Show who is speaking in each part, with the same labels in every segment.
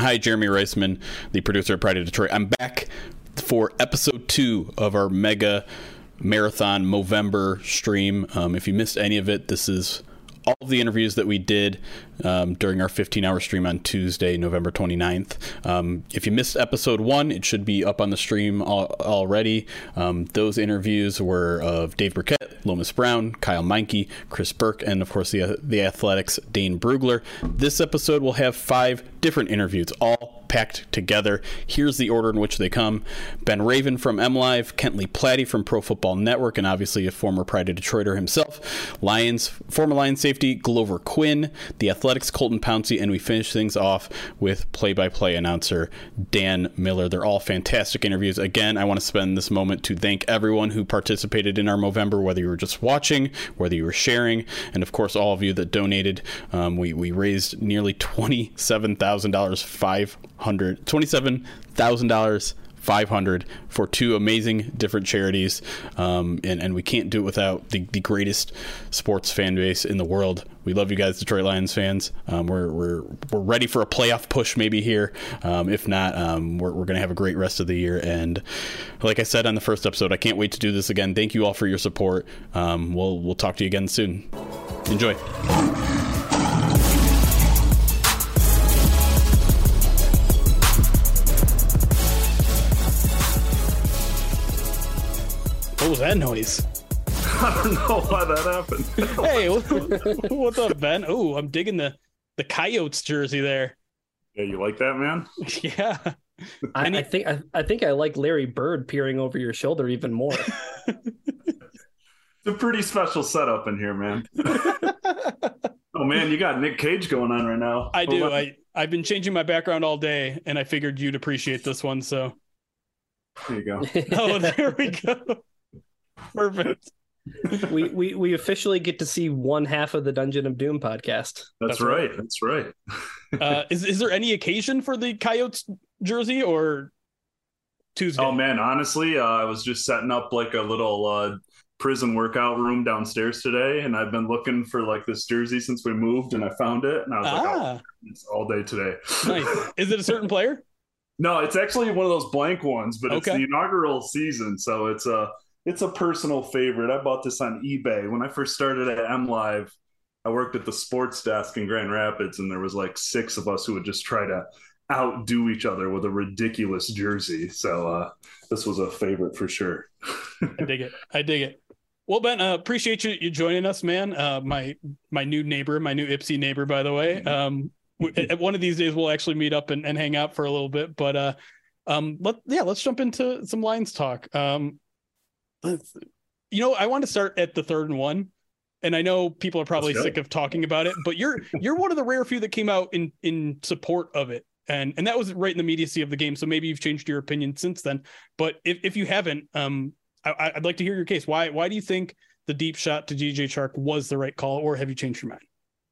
Speaker 1: Hi, Jeremy Reisman, the producer of Pride of Detroit. I'm back for episode two of our mega marathon Movember stream. Um, if you missed any of it, this is all of the interviews that we did um, during our 15 hour stream on Tuesday, November 29th. Um, if you missed episode one, it should be up on the stream al- already. Um, those interviews were of Dave Birkett, Lomas Brown, Kyle Meinke, Chris Burke, and of course the, the Athletic's Dane Brugler. This episode will have five different interviews, all packed together. Here's the order in which they come Ben Raven from MLive, Kent Lee Platte from Pro Football Network, and obviously a former Pride of Detroiter himself. Lions, former Lions safety Glover Quin, the Athletic's Colton Pouncey, and we finish things off with play by play announcer Dan Miller. They're all fantastic interviews. Again, I want to spend this moment to thank everyone who participated in our Movember, whether you were just watching, whether you were sharing, and of course, all of you that donated. Um, we, we raised nearly $27,000, five hundred twenty-seven thousand dollars. 500 for two amazing different charities. Um, and, and we can't do it without the, the greatest sports fan base in the world. We love you guys detroit lions fans. Um, we're, we're, we're ready for a playoff push maybe here. Um, if not um, we're, we're going to have a great rest of the year. And like i said on the first episode i can't wait to do this again. Thank you all for your support. Um, we'll, we'll talk to you again soon. Enjoy What was that noise?
Speaker 2: I don't know why that happened.
Speaker 1: hey, what's up, Ben? Oh, I'm digging the the Coyotes jersey there.
Speaker 2: Yeah, you like that, man?
Speaker 1: yeah.
Speaker 3: I, I, think I, I, think I like Larry Bird peering over your shoulder even more.
Speaker 2: it's a pretty special setup in here, man. oh man, you got Nick Cage going on right now.
Speaker 1: I do. I I've been changing my background all day, and I figured you'd appreciate this one. So
Speaker 2: there you go.
Speaker 1: oh, there we go. Perfect.
Speaker 3: we, we we officially get to see one half of the Dungeon of Doom podcast.
Speaker 2: That's, That's right. right. That's right.
Speaker 1: uh, is is there any occasion for the Coyotes jersey or Tuesday?
Speaker 2: Oh man, honestly, uh, I was just setting up like a little uh, prison workout room downstairs today, and I've been looking for like this jersey since we moved, and I found it, and I was ah. like, oh, it's all day today.
Speaker 1: nice. Is it a certain player?
Speaker 2: No, it's actually one of those blank ones, but okay. it's the inaugural season, so it's a it's a personal favorite. I bought this on eBay when I first started at MLive. I worked at the sports desk in Grand Rapids, and there was like six of us who would just try to outdo each other with a ridiculous jersey. So uh, this was a favorite for sure.
Speaker 1: I dig it. I dig it. Well, Ben, uh, appreciate you, you joining us, man. Uh, my my new neighbor, my new Ypsi neighbor, by the way. Um, at one of these days, we'll actually meet up and, and hang out for a little bit. But uh, um, let yeah, let's jump into some Lions talk. Um, you know, I want to start at the third and one. And I know people are probably sick of talking about it, but you're you're one of the rare few that came out in in support of it. And and that was right in the immediacy of the game. So maybe you've changed your opinion since then. But if, if you haven't, um, I, I'd like to hear your case. Why why do you think the deep shot to DJ Chark was the right call, or have you changed your mind?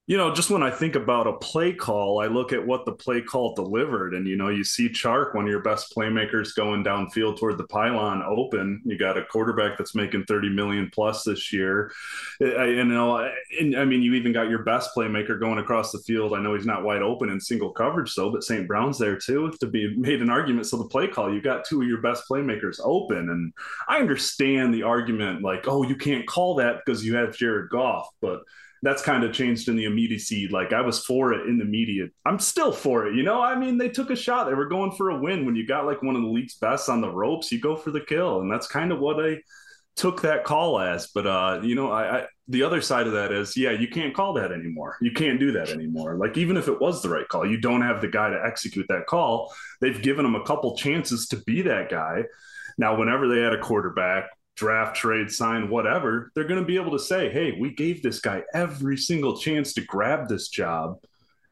Speaker 2: You know, just when I think about a play call, I look at what the play call delivered. And, you know, you see Chark, one of your best playmakers, going downfield toward the pylon open. You got a quarterback that's making 30 million plus this year. I, you know, and, I mean, you even got your best playmaker going across the field. I know he's not wide open in single coverage, though, but St. Brown's there too to be made an argument. So the play call, you got two of your best playmakers open. And I understand the argument like, oh, you can't call that because you have Jared Goff. But, that's kind of changed in the immediacy. Like I was for it in the media. I'm still for it. You know, I mean, they took a shot. They were going for a win. When you got like one of the league's best on the ropes, you go for the kill. And that's kind of what I took that call as. But uh, you know, I, I the other side of that is, yeah, you can't call that anymore. You can't do that anymore. Like even if it was the right call, you don't have the guy to execute that call. They've given him a couple chances to be that guy. Now, whenever they had a quarterback draft, trade, sign, whatever, they're going to be able to say, hey, we gave this guy every single chance to grab this job.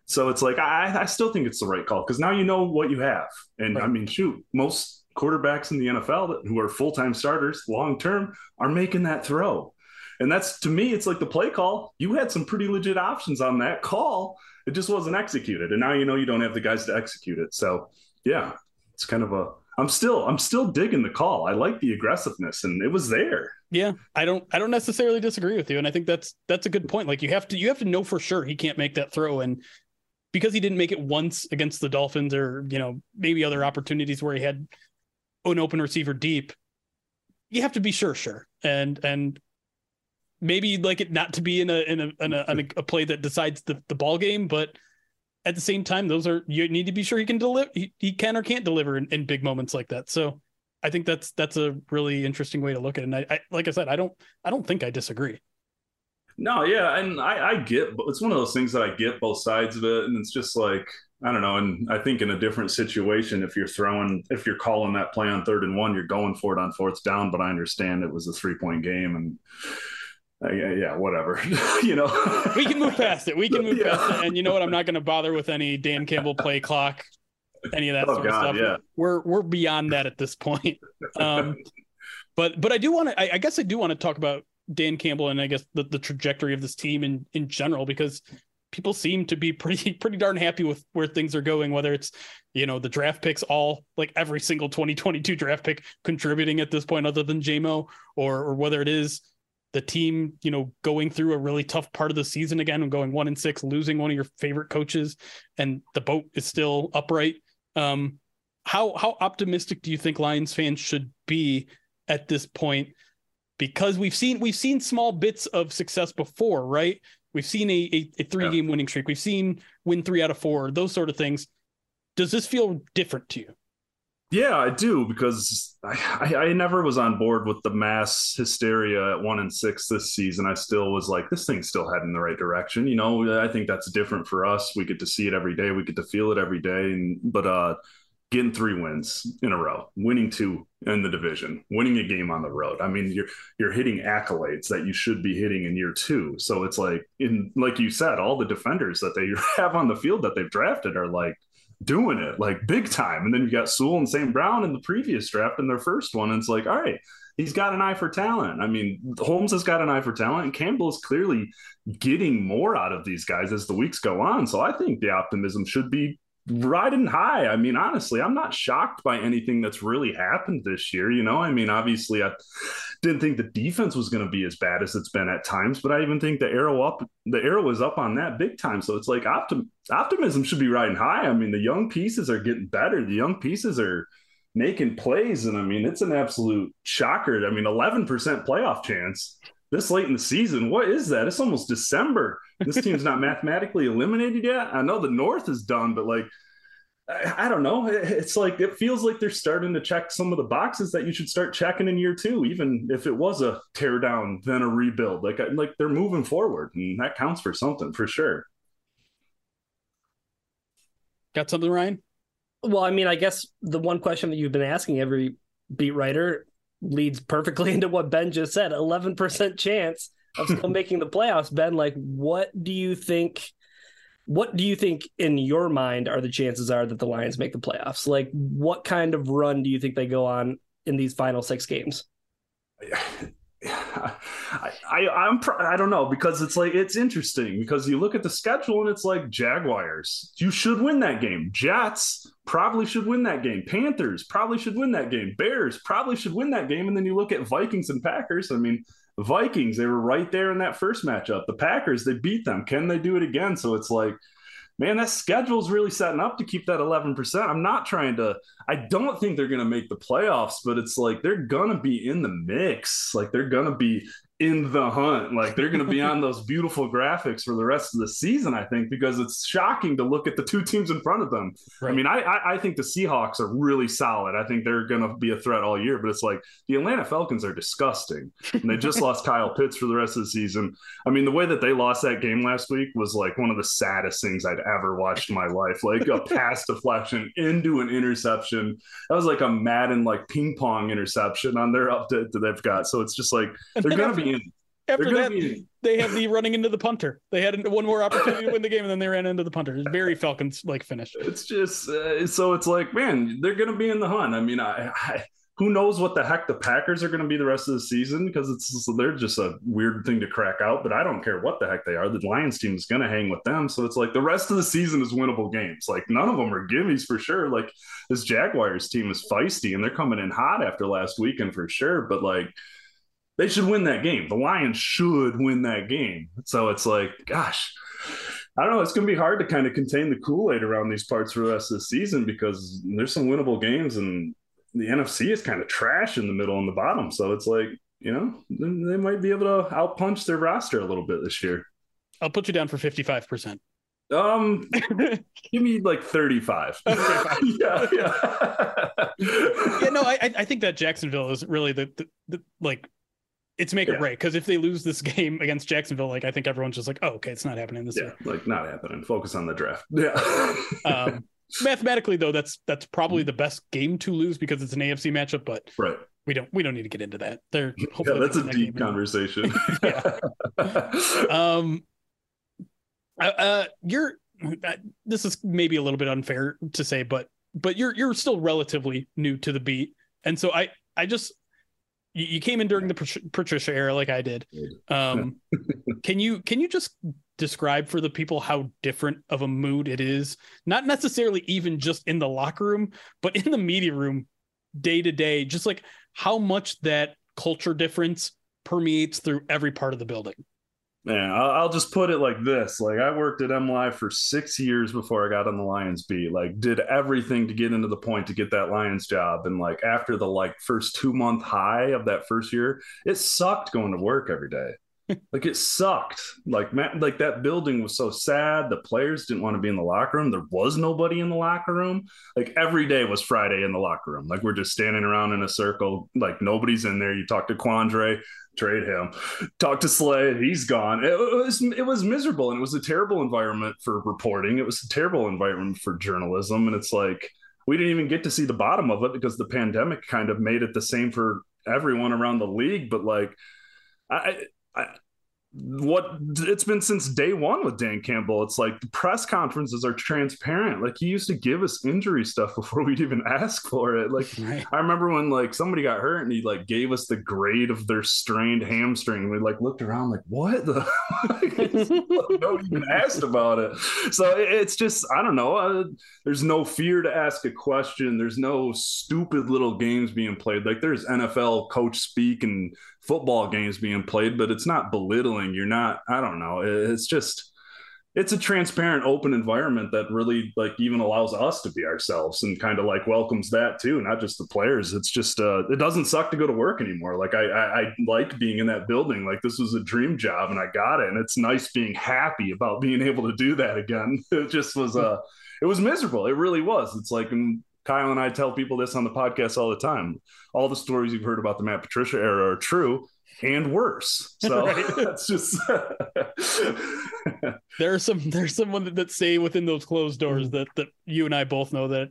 Speaker 2: So it's like, I, I still think it's the right call because now you know what you have. And right. I mean, shoot, most quarterbacks in the NFL that, who are full time starters long term are making that throw. And that's to me, it's like the play call. You had some pretty legit options on that call. It just wasn't executed. And now you know you don't have the guys to execute it. So, yeah, it's kind of a I'm still I'm still digging the call. I like the aggressiveness and it was there.
Speaker 1: Yeah, I don't I don't necessarily disagree with you and I think that's that's a good point. Like you have to you have to know for sure he can't make that throw and
Speaker 4: because he didn't make it once against the Dolphins or, you know, maybe other opportunities where he had an open receiver deep, you have to be sure, sure. And and maybe you'd like it not to be in a in a in a, in a, a play that decides the, the ball game, but at the same time, those are you need to be sure he can deliver he, he can or can't deliver in, in big moments like that. So I think that's that's a really interesting way to look at it. And I, I like I said, I don't I don't think I disagree.
Speaker 2: No, yeah, and I, I get, but it's one of those things that I get both sides of it, and it's just like I don't know. And I think in a different situation, if you're throwing, if you're calling that play on third and one, you're going for it on fourth down. But I understand it was a three point game, and uh, yeah, yeah, whatever. you know,
Speaker 4: we can move past it. We can move yeah. past it. And you know what? I'm not going to bother with any Dan Campbell play clock, any of that oh, sort God, of stuff. Yeah. We're we're beyond that at this point. Um, but but I do want to. I, I guess I do want to talk about Dan Campbell and I guess the, the trajectory of this team in in general because people seem to be pretty pretty darn happy with where things are going whether it's you know the draft picks all like every single 2022 draft pick contributing at this point other than Jamo or or whether it is the team you know going through a really tough part of the season again and going 1 and 6 losing one of your favorite coaches and the boat is still upright um how how optimistic do you think Lions fans should be at this point because we've seen we've seen small bits of success before, right? We've seen a, a, a three game winning streak. We've seen win three out of four, those sort of things. Does this feel different to you?
Speaker 2: Yeah, I do because I, I, never was on board with the mass hysteria at one and six this season. I still was like, this thing's still heading the right direction. You know, I think that's different for us. We get to see it every day. We get to feel it every day. And but uh, getting three wins in a row, winning two in the division, winning a game on the road. I mean, you're you're hitting accolades that you should be hitting in year two. So it's like in like you said, all the defenders that they have on the field that they've drafted are like doing it like big time. And then you got Sewell and St. Brown in the previous draft in their first one. And it's like, all right, he's got an eye for talent. I mean, Holmes has got an eye for talent, and Campbell is clearly getting more out of these guys as the weeks go on. So I think the optimism should be riding high. I mean, honestly, I'm not shocked by anything that's really happened this year. You know, I mean, obviously, I didn't think the defense was going to be as bad as it's been at times, but I even think the arrow up, the arrow is up on that big time. So it's like optim- optimism should be riding high. I mean, the young pieces are getting better. The young pieces are making plays, and I mean, it's an absolute shocker. I mean, 11% playoff chance this late in the season. What is that? It's almost December. This team's not mathematically eliminated yet. I know the North is done, but like, I, I, don't know. It's like it feels like they're starting to check some of the boxes that you should start checking in year two, even if it was a tear down then a rebuild. Like, like they're moving forward, and that counts for something for sure.
Speaker 4: Got something, Ryan?
Speaker 3: Well, I mean, I guess the one question that you've been asking every beat writer leads perfectly into what Ben just said 11% chance of still making the playoffs. Ben, like, what do you think? What do you think in your mind are the chances are that the Lions make the playoffs? Like, what kind of run do you think they go on in these final six games?
Speaker 2: I, I I'm I don't know because it's like it's interesting because you look at the schedule and it's like Jaguars. You should win that game. Jets probably should win that game. Panthers probably should win that game. Bears probably should win that game. And then you look at Vikings and Packers. I mean Vikings they were right there in that first matchup the Packers they beat them can they do it again so it's like man, that schedule's really setting up to keep that 11%. I'm not trying to, I don't think they're going to make the playoffs, but it's like they're going to be in the mix. Like they're going to be in the hunt. Like they're going to be on those beautiful graphics for the rest of the season, I think, because it's shocking to look at the two teams in front of them. Right. I mean, I, I, I think the Seahawks are really solid. I think they're going to be a threat all year, but it's like the Atlanta Falcons are disgusting. And they just lost Kyle Pitts for the rest of the season. I mean, the way that they lost that game last week was like one of the saddest things I'd ever watched in my life. Like a pass deflection into an interception. That was like a Madden like ping pong interception on their update that they've got. So it's just like they're going to be
Speaker 4: after that, they have the running into the punter. They had one more opportunity to win the game, and then they ran into the punter. It's very Falcons like finish.
Speaker 2: It's just uh, so it's like, man, they're going to be in the hunt. I mean, I, I who knows what the heck the Packers are going to be the rest of the season because it's they're just a weird thing to crack out. But I don't care what the heck they are. The Lions team is going to hang with them, so it's like the rest of the season is winnable games. Like none of them are gimmies for sure. Like this Jaguars team is feisty and they're coming in hot after last weekend for sure. But like they should win that game. The Lions should win that game. So it's like, gosh, I don't know. It's going to be hard to kind of contain the Kool Aid around these parts for the rest of the season because there's some winnable games, and the NFC is kind of trash in the middle and the bottom. So it's like you know they might be able to outpunch their roster a little bit this year.
Speaker 4: I'll put you down for fifty five percent.
Speaker 2: Um, give me like 35. Yeah,
Speaker 4: yeah. yeah, no, I I think that Jacksonville is really the, the, the like it's make yeah. or break because if they lose this game against Jacksonville, like I think everyone's just like, oh, okay, it's not happening this
Speaker 2: yeah,
Speaker 4: year.
Speaker 2: Like not happening. Focus on the draft. Yeah.
Speaker 4: um, mathematically, though, that's that's probably the best game to lose because it's an AFC matchup. But
Speaker 2: right,
Speaker 4: we don't we don't need to get into that. They're
Speaker 2: yeah, that's a deep conversation.
Speaker 4: yeah. um. Uh, uh, you're. Uh, this is maybe a little bit unfair to say, but but you're you're still relatively new to the beat, and so I I just you, you came in during the Patricia era, like I did. Um, can you can you just describe for the people how different of a mood it is? Not necessarily even just in the locker room, but in the media room, day to day. Just like how much that culture difference permeates through every part of the building.
Speaker 2: Man, I'll, just put it like this: like I worked at MLive for six years before I got on the Lions beat. Like, did everything to get into the point to get that Lions job, and like after the like first two month high of that first year, it sucked going to work every day. Like it sucked. Like man, like that building was so sad. The players didn't want to be in the locker room. There was nobody in the locker room. Like every day was Friday in the locker room. Like we're just standing around in a circle. Like nobody's in there. You talk to Quandre trade him. Talk to Slay, he's gone. It, was it was miserable, and it was a terrible environment for reporting. It was a terrible environment for journalism, and it's like we didn't even get to see the bottom of it because the pandemic kind of made it the same for everyone around the league. But like, I, I what it's been since day one with Dan Campbell. It's like the press conferences are transparent. Like he used to give us injury stuff before we'd even ask for it. Like right. I remember when like somebody got hurt and he like gave us the grade of their strained hamstring. And we like looked around like what the no even asked about it. So it's just I don't know. Uh, there's no fear to ask a question. There's no stupid little games being played. Like there's NFL coach speak and football games being played, but it's not belittling. You're not, I don't know. It's just, it's a transparent, open environment that really like even allows us to be ourselves and kind of like welcomes that too, not just the players. It's just, uh, it doesn't suck to go to work anymore. Like I, I, I like being in that building. Like this was a dream job and I got it. And it's nice being happy about being able to do that again. It just was, uh, it was miserable. It really was. It's like, Kyle and I tell people this on the podcast all the time. All the stories you've heard about the Matt Patricia era are true and worse. So that's just
Speaker 4: there are some there's someone that, that say within those closed doors mm. that that you and I both know that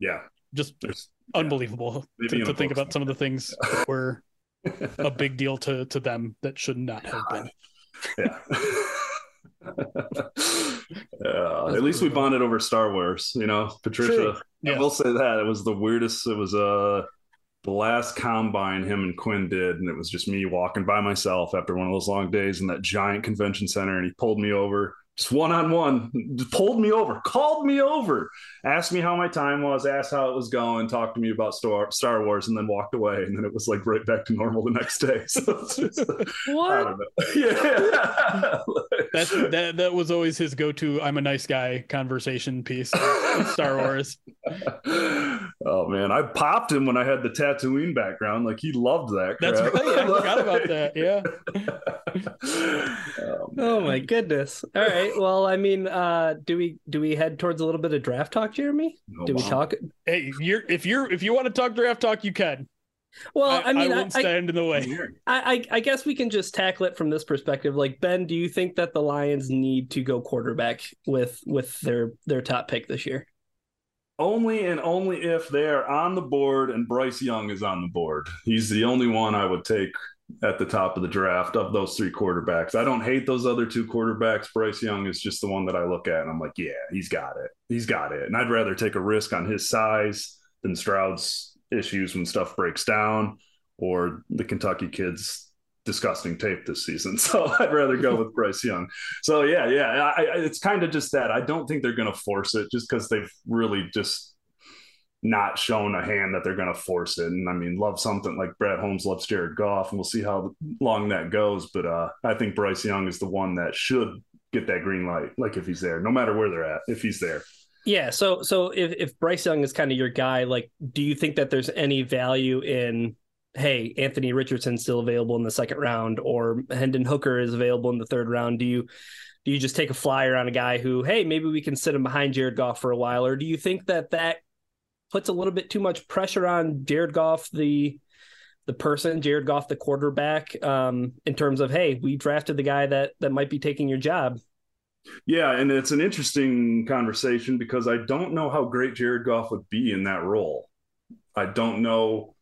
Speaker 2: yeah
Speaker 4: just there's, unbelievable yeah. to, to think about some of the things that were a big deal to to them that should not have been.
Speaker 2: Yeah. Uh, at least we bonded over Star Wars, you know. Patricia, yes. I will say that it was the weirdest. It was uh the last combine him and Quinn did, and it was just me walking by myself after one of those long days in that giant convention center, and he pulled me over just one on one, pulled me over, called me over, asked me how my time was, asked how it was going, talked to me about Star, Star Wars, and then walked away. And then it was like right back to normal the next day. So just,
Speaker 4: what? I don't know. Yeah. that, that, that was always his go to I'm a nice guy conversation piece Star Wars.
Speaker 2: Oh, man. I popped him when I had the Tatooine background. Like he loved that.
Speaker 4: Crap. That's right. I forgot about that. Yeah.
Speaker 3: oh, oh my goodness. All right right. Well, I mean, uh, do we do we head towards a little bit of draft talk, Jeremy? Oh, do we talk?
Speaker 4: Hey, you're if you're if you want to talk draft talk, you can.
Speaker 3: Well, I, I mean,
Speaker 4: I won't I, stand in the way.
Speaker 3: I, I guess we can just tackle it from this perspective. Like Ben, do you think that the Lions need to go quarterback with with their their top pick this year?
Speaker 2: Only and only if they are on the board and Bryce Young is on the board. He's the only one I would take at the top of the draft of those three quarterbacks. I don't hate those other two quarterbacks. Bryce Young is just the one that I look at and I'm like, yeah, he's got it. He's got it. And I'd rather take a risk on his size than Stroud's issues when stuff breaks down or the Kentucky kids disgusting tape this season. So I'd rather go with Bryce Young. So yeah, yeah, I, I, it's kind of just that. I don't think they're going to force it just because they've really just not shown a hand that they're going to force it. And I mean, love something like Brad Holmes loves Jared Goff, and we'll see how long that goes. But uh, I think Bryce Young is the one that should get that green light. Like if he's there, no matter where they're at, if he's there.
Speaker 3: Yeah. So so if if Bryce Young is kind of your guy, like, do you think that there's any value in hey, Anthony Richardson's still available in the second round, or Hendon Hooker is available in the third round? Do you do you just take a flyer on a guy who, hey, maybe we can sit him behind Jared Goff for a while, or do you think that that puts a little bit too much pressure on Jared Goff, the the person, Jared Goff, the quarterback, um, in terms of, hey, we drafted the guy that that might be taking your job.
Speaker 2: Yeah, and it's an interesting conversation because I don't know how great Jared Goff would be in that role. I don't know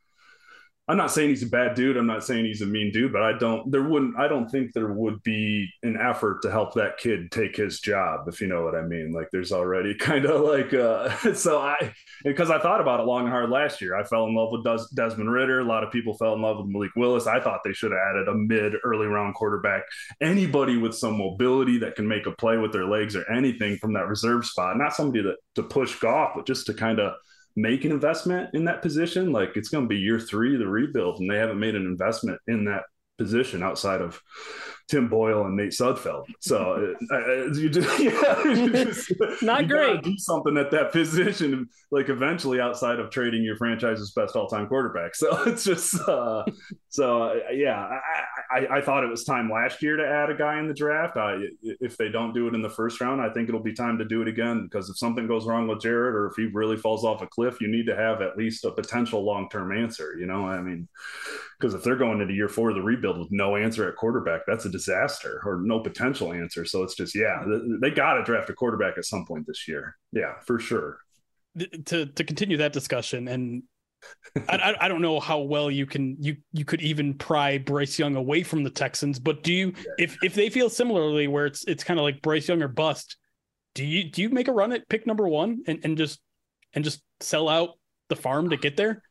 Speaker 2: I'm not saying he's a bad dude. I'm not saying he's a mean dude, but I don't, there wouldn't, I don't think there would be an effort to help that kid take his job, if you know what I mean. Like there's already kind of like, uh, so I, because I thought about it long and hard last year. I fell in love with Des- Desmond Ridder. A lot of people fell in love with Malik Willis. I thought they should have added a mid early round quarterback. Anybody with some mobility that can make a play with their legs or anything from that reserve spot, not somebody that to push Goff, but just to kind of, make an investment in that position, like it's going to be year three of the rebuild, and they haven't made an investment in that position outside of Tim Boyle and Nate Sudfeld. So uh, uh you just, yeah, you just,
Speaker 3: not you great.
Speaker 2: Do something at that position, like eventually outside of trading your franchise's best all-time quarterback. So it's just uh, so uh, yeah. I, I, I, thought it was time last year to add a guy in the draft. I, if they don't do it in the first round, I think it'll be time to do it again because if something goes wrong with Jared or if he really falls off a cliff, you need to have at least a potential long-term answer. You know, I mean, because if they're going into year four of the rebuild with no answer at quarterback, that's a disaster or no potential answer. So it's just, yeah, they got to draft a quarterback at some point this year. Yeah, for sure.
Speaker 4: To to continue that discussion, and I, I don't know how well you can you you could even pry Bryce Young away from the Texans, but do you if if they feel similarly where it's it's kind of like Bryce Young or bust, do you do you make a run at pick number one and, and just and just sell out the farm to get there?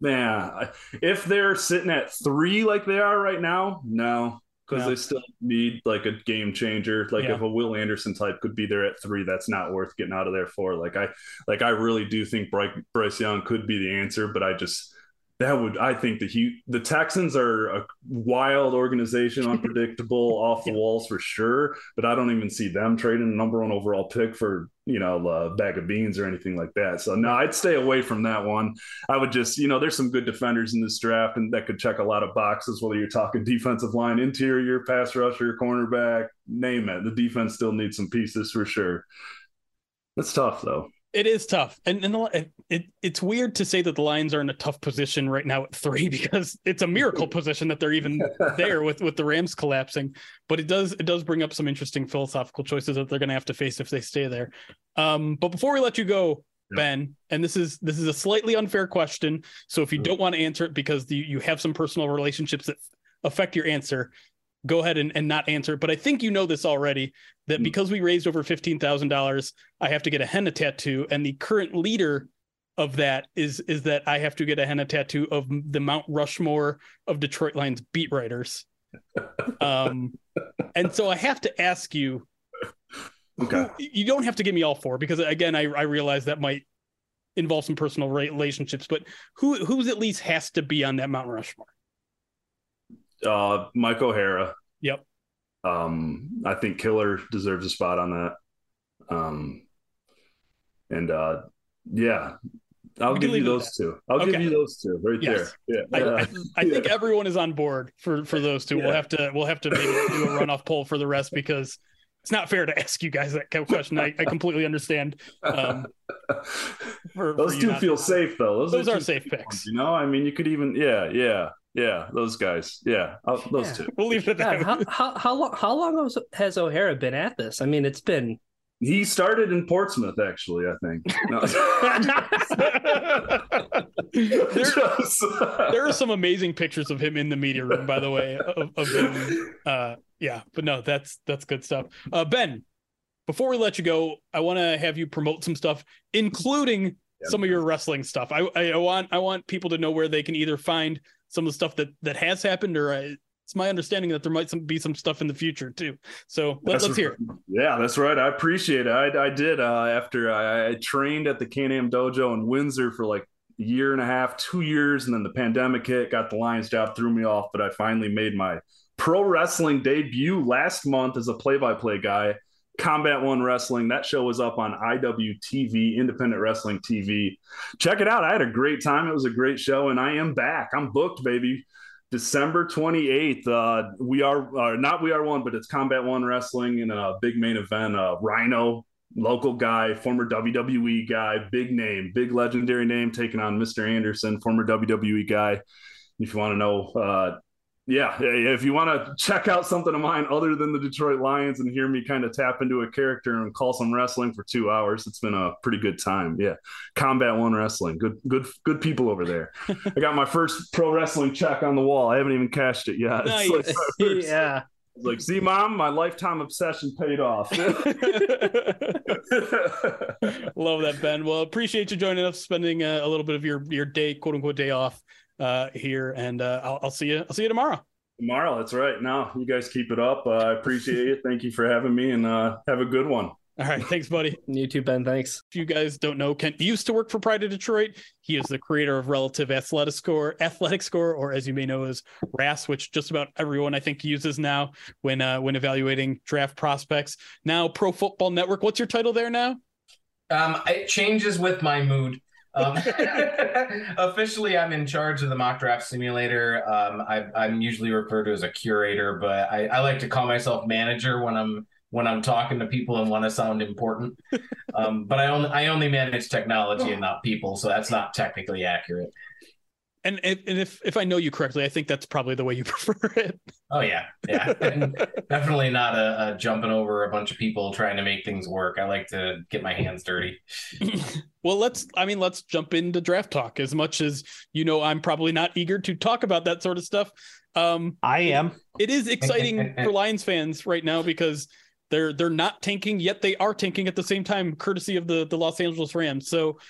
Speaker 2: Yeah, if they're sitting at three like they are right now, no, because yeah. they still need like a game changer. Like yeah. if a Will Anderson type could be there at three, that's not worth getting out of there for. Like I, like I really do think Bryce, Bryce Young could be the answer, but I just that would I think the the Texans are a wild organization, unpredictable, off the walls for sure. But I don't even see them trading a number one overall pick for you know a bag of beans or anything like that. So no, I'd stay away from that one. I would just you know there's some good defenders in this draft and that could check a lot of boxes. Whether you're talking defensive line, interior, pass rusher, cornerback, name it. The defense still needs some pieces for sure. That's tough though.
Speaker 4: It is tough, and, and the, it, it's weird to say that the Lions are in a tough position right now at three because it's a miracle position that they're even there with with the Rams collapsing. But it does it does bring up some interesting philosophical choices that they're going to have to face if they stay there. Um, but before we let you go, Ben, and this is this is a slightly unfair question. So if you don't want to answer it because you, you have some personal relationships that affect your answer, go ahead and, and not answer. But I think you know this already that hmm. because we raised over $15,000, I have to get a henna tattoo. And the current leader of that is is that I have to get a henna tattoo of the Mount Rushmore of Detroit Lions beat writers. um, and so I have to ask you.
Speaker 2: Okay.
Speaker 4: You don't have to give me all four because again, I, I realize that might involve some personal relationships, but who who's at least has to be on that Mount Rushmore?
Speaker 2: Uh, Mike O'Hara.
Speaker 4: Yep.
Speaker 2: Um, I think Killer deserves a spot on that. Um, and uh, yeah, I'll give you those two. I'll okay. give you those two right yes. there. Yeah,
Speaker 4: I, I, I yeah. think everyone is on board for for those two. Yeah. We'll have to we'll have to maybe do a runoff poll for the rest because it's not fair to ask you guys that question. I, I completely understand. Um,
Speaker 2: for, those for two feel safe though.
Speaker 4: Those, those are, are safe picks. Ones,
Speaker 2: you know, I mean, you could even yeah, yeah. Yeah, those guys. Yeah, I'll, those yeah. two.
Speaker 4: We'll leave it
Speaker 3: at that. How, how, how long how long has O'Hara been at this? I mean, it's been.
Speaker 2: He started in Portsmouth, actually. I think. No.
Speaker 4: there, there, are some amazing pictures of him in the media room, by the way. Of, of him. Uh, yeah, but no, that's that's good stuff. Uh, ben, before we let you go, I want to have you promote some stuff, including some of your wrestling stuff. I, I want I want people to know where they can either find some of the stuff that that has happened, or I, it's my understanding that there might some, be some stuff in the future too. So let, us hear.
Speaker 2: Yeah, that's right. I appreciate it. I, I did uh, after I, I, trained at the Can-Am Dojo in Windsor for like a year and a half, two years, and then the pandemic hit. Got the Lions job, threw me off, but I finally made my pro wrestling debut last month as a play-by-play guy Combat One Wrestling. That show was up on IWTV, Independent Wrestling TV. Check it out. I had a great time. It was a great show, and I am back. I'm booked, baby. December 28th. Uh, we are uh, not we are one, but it's Combat One Wrestling in a big main event. Uh, Rhyno, local guy, former WWE guy, big name, big legendary name, taking on Mr. Anderson, former WWE guy. If you want to know uh, yeah, if you want to check out something of mine other than the Detroit Lions and hear me kind of tap into a character and call some wrestling for two hours, it's been a pretty good time. Yeah, Combat One Wrestling, good, good, good people over there. I got my first pro wrestling check on the wall. I haven't even cashed it yet.
Speaker 3: Nice. Like yeah.
Speaker 2: Like, see, mom, my lifetime obsession paid off.
Speaker 4: Love that, Ben. Well, appreciate you joining us, spending uh, a little bit of your your day, quote unquote, day off uh, here, and uh, I'll, I'll see you. I'll see you tomorrow.
Speaker 2: Tomorrow, that's right. Now, you guys keep it up. Uh, I appreciate it. Thank you for having me, and uh, have a good one.
Speaker 4: All right. Thanks, buddy.
Speaker 3: You too, Ben. Thanks.
Speaker 4: If you guys don't know, Kent used to work for Pride of Detroit. He is the creator of Relative Athletic Score, Athletic Score, or as you may know as RAS, which just about everyone I think uses now when uh, when evaluating draft prospects. Now, Pro Football Network. What's your title there now?
Speaker 5: Um, it changes with my mood. Um, officially, I'm in charge of the mock draft simulator. Um, I, am usually referred to as a curator, but I, I, like to call myself manager when I'm when I'm talking to people and want to sound important. Um, but I only I only manage technology and not people, so that's not technically accurate.
Speaker 4: And, and if if I know you correctly, I think that's probably the way you prefer it.
Speaker 5: Oh yeah, yeah, definitely not a, a, jumping over a bunch of people trying to make things work. I like to get my hands dirty.
Speaker 4: well, let's. I mean, let's jump into draft talk. As much as you know, I'm probably not eager to talk about that sort of stuff. Um,
Speaker 3: I am.
Speaker 4: it, it is exciting for Lions fans right now because they're they're not tanking yet they are tanking at the same time, courtesy of the the Los Angeles Rams. So.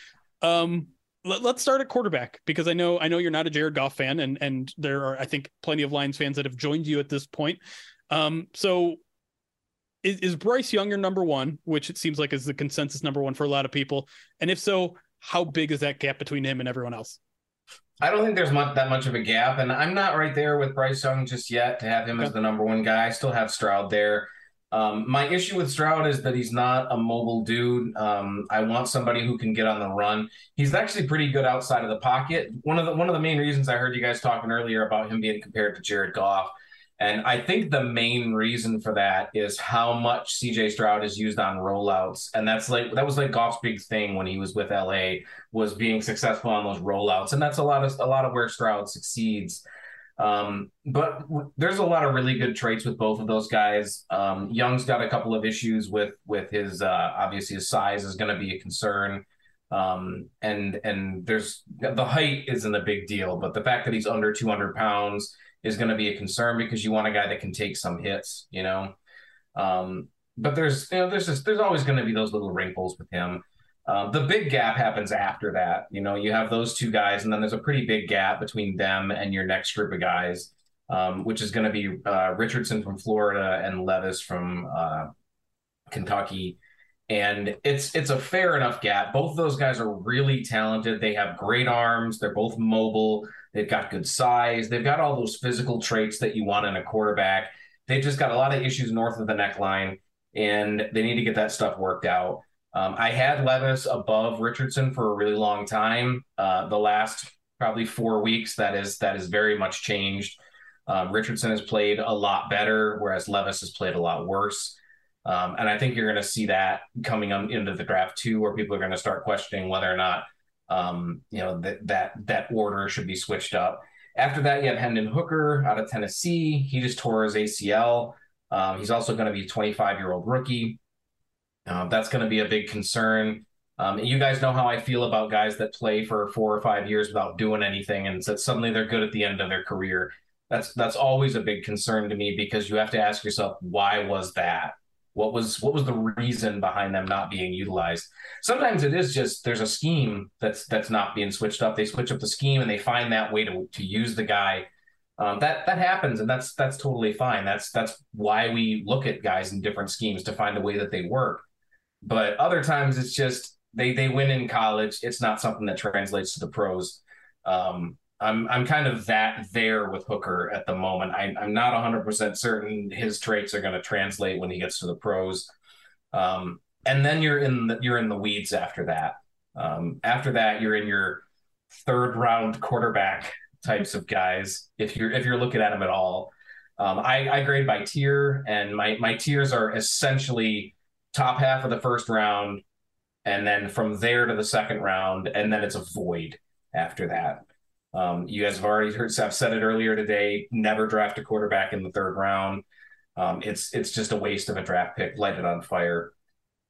Speaker 4: Um, let, us start at quarterback because I know I know you're not a Jared Goff fan, and and there are I think plenty of Lions fans that have joined you at this point. Um, so is, is Bryce Young your number one, which it seems like is the consensus number one for a lot of people? And if so, how big is that gap between him and everyone else?
Speaker 5: I don't think there's much, that much of a gap, and I'm not right there with Bryce Young just yet to have him okay. as the number one guy. I still have Stroud there. Um, my issue with Stroud is that he's not a mobile dude. Um, I want somebody who can get on the run. He's actually pretty good outside of the pocket. One of the one of the main reasons I heard you guys talking earlier about him being compared to Jared Goff, and I think the main reason for that is how much CJ Stroud is used on rollouts, and that's like that was like Goff's big thing when he was with LA was being successful on those rollouts, and that's a lot of a lot of where Stroud succeeds. Um, but w- there's a lot of really good traits with both of those guys. Um, Young's got a couple of issues with with his uh, obviously his size is going to be a concern. Um, and and there's the height isn't a big deal, but the fact that he's under 200 pounds is going to be a concern because you want a guy that can take some hits, you know. Um, but there's you know there's just there's always going to be those little wrinkles with him. Uh, the big gap happens after that. You know, you have those two guys, and then there's a pretty big gap between them and your next group of guys, um, which is going to be uh, Richardson from Florida and Levis from uh, Kentucky. And it's it's a fair enough gap. Both of those guys are really talented. They have great arms. They're both mobile. They've got good size. They've got all those physical traits that you want in a quarterback. They've just got a lot of issues north of the neckline, and they need to get that stuff worked out. Um, I had Levis above Richardson for a really long time. Uh, the last probably four weeks, that is that is very much changed. Uh, Richardson has played a lot better, whereas Levis has played a lot worse. Um, and I think you're going to see that coming on into the draft too, where people are going to start questioning whether or not um, you know that that that order should be switched up. After that, you have Hendon Hooker out of Tennessee. He just tore his ACL. Um, he's also going to be a 25 year old rookie. Uh, that's going to be a big concern. Um, you guys know how I feel about guys that play for four or five years without doing anything, and so suddenly they're good at the end of their career. That's that's always a big concern to me because you have to ask yourself, why was that? What was what was the reason behind them not being utilized? Sometimes it is just there's a scheme that's that's not being switched up. They switch up the scheme and they find that way to to use the guy. Um, that that happens and that's that's totally fine. That's that's why we look at guys in different schemes to find a way that they work. But other times it's just they they win in college. It's not something that translates to the pros. Um, I'm I'm kind of that there with Hooker at the moment. I, I'm not 100 percent certain his traits are going to translate when he gets to the pros. Um, and then you're in the, you're in the weeds after that. Um, after that, you're in your third round quarterback types of guys. If you're if you're looking at them at all, um, I, I grade by tier, and my my tiers are essentially top half of the first round, and then from there to the second round, and then it's a void after that. Um, you guys have already heard. I've said it earlier today. Never draft a quarterback in the third round. Um, it's it's just a waste of a draft pick. Light it on fire.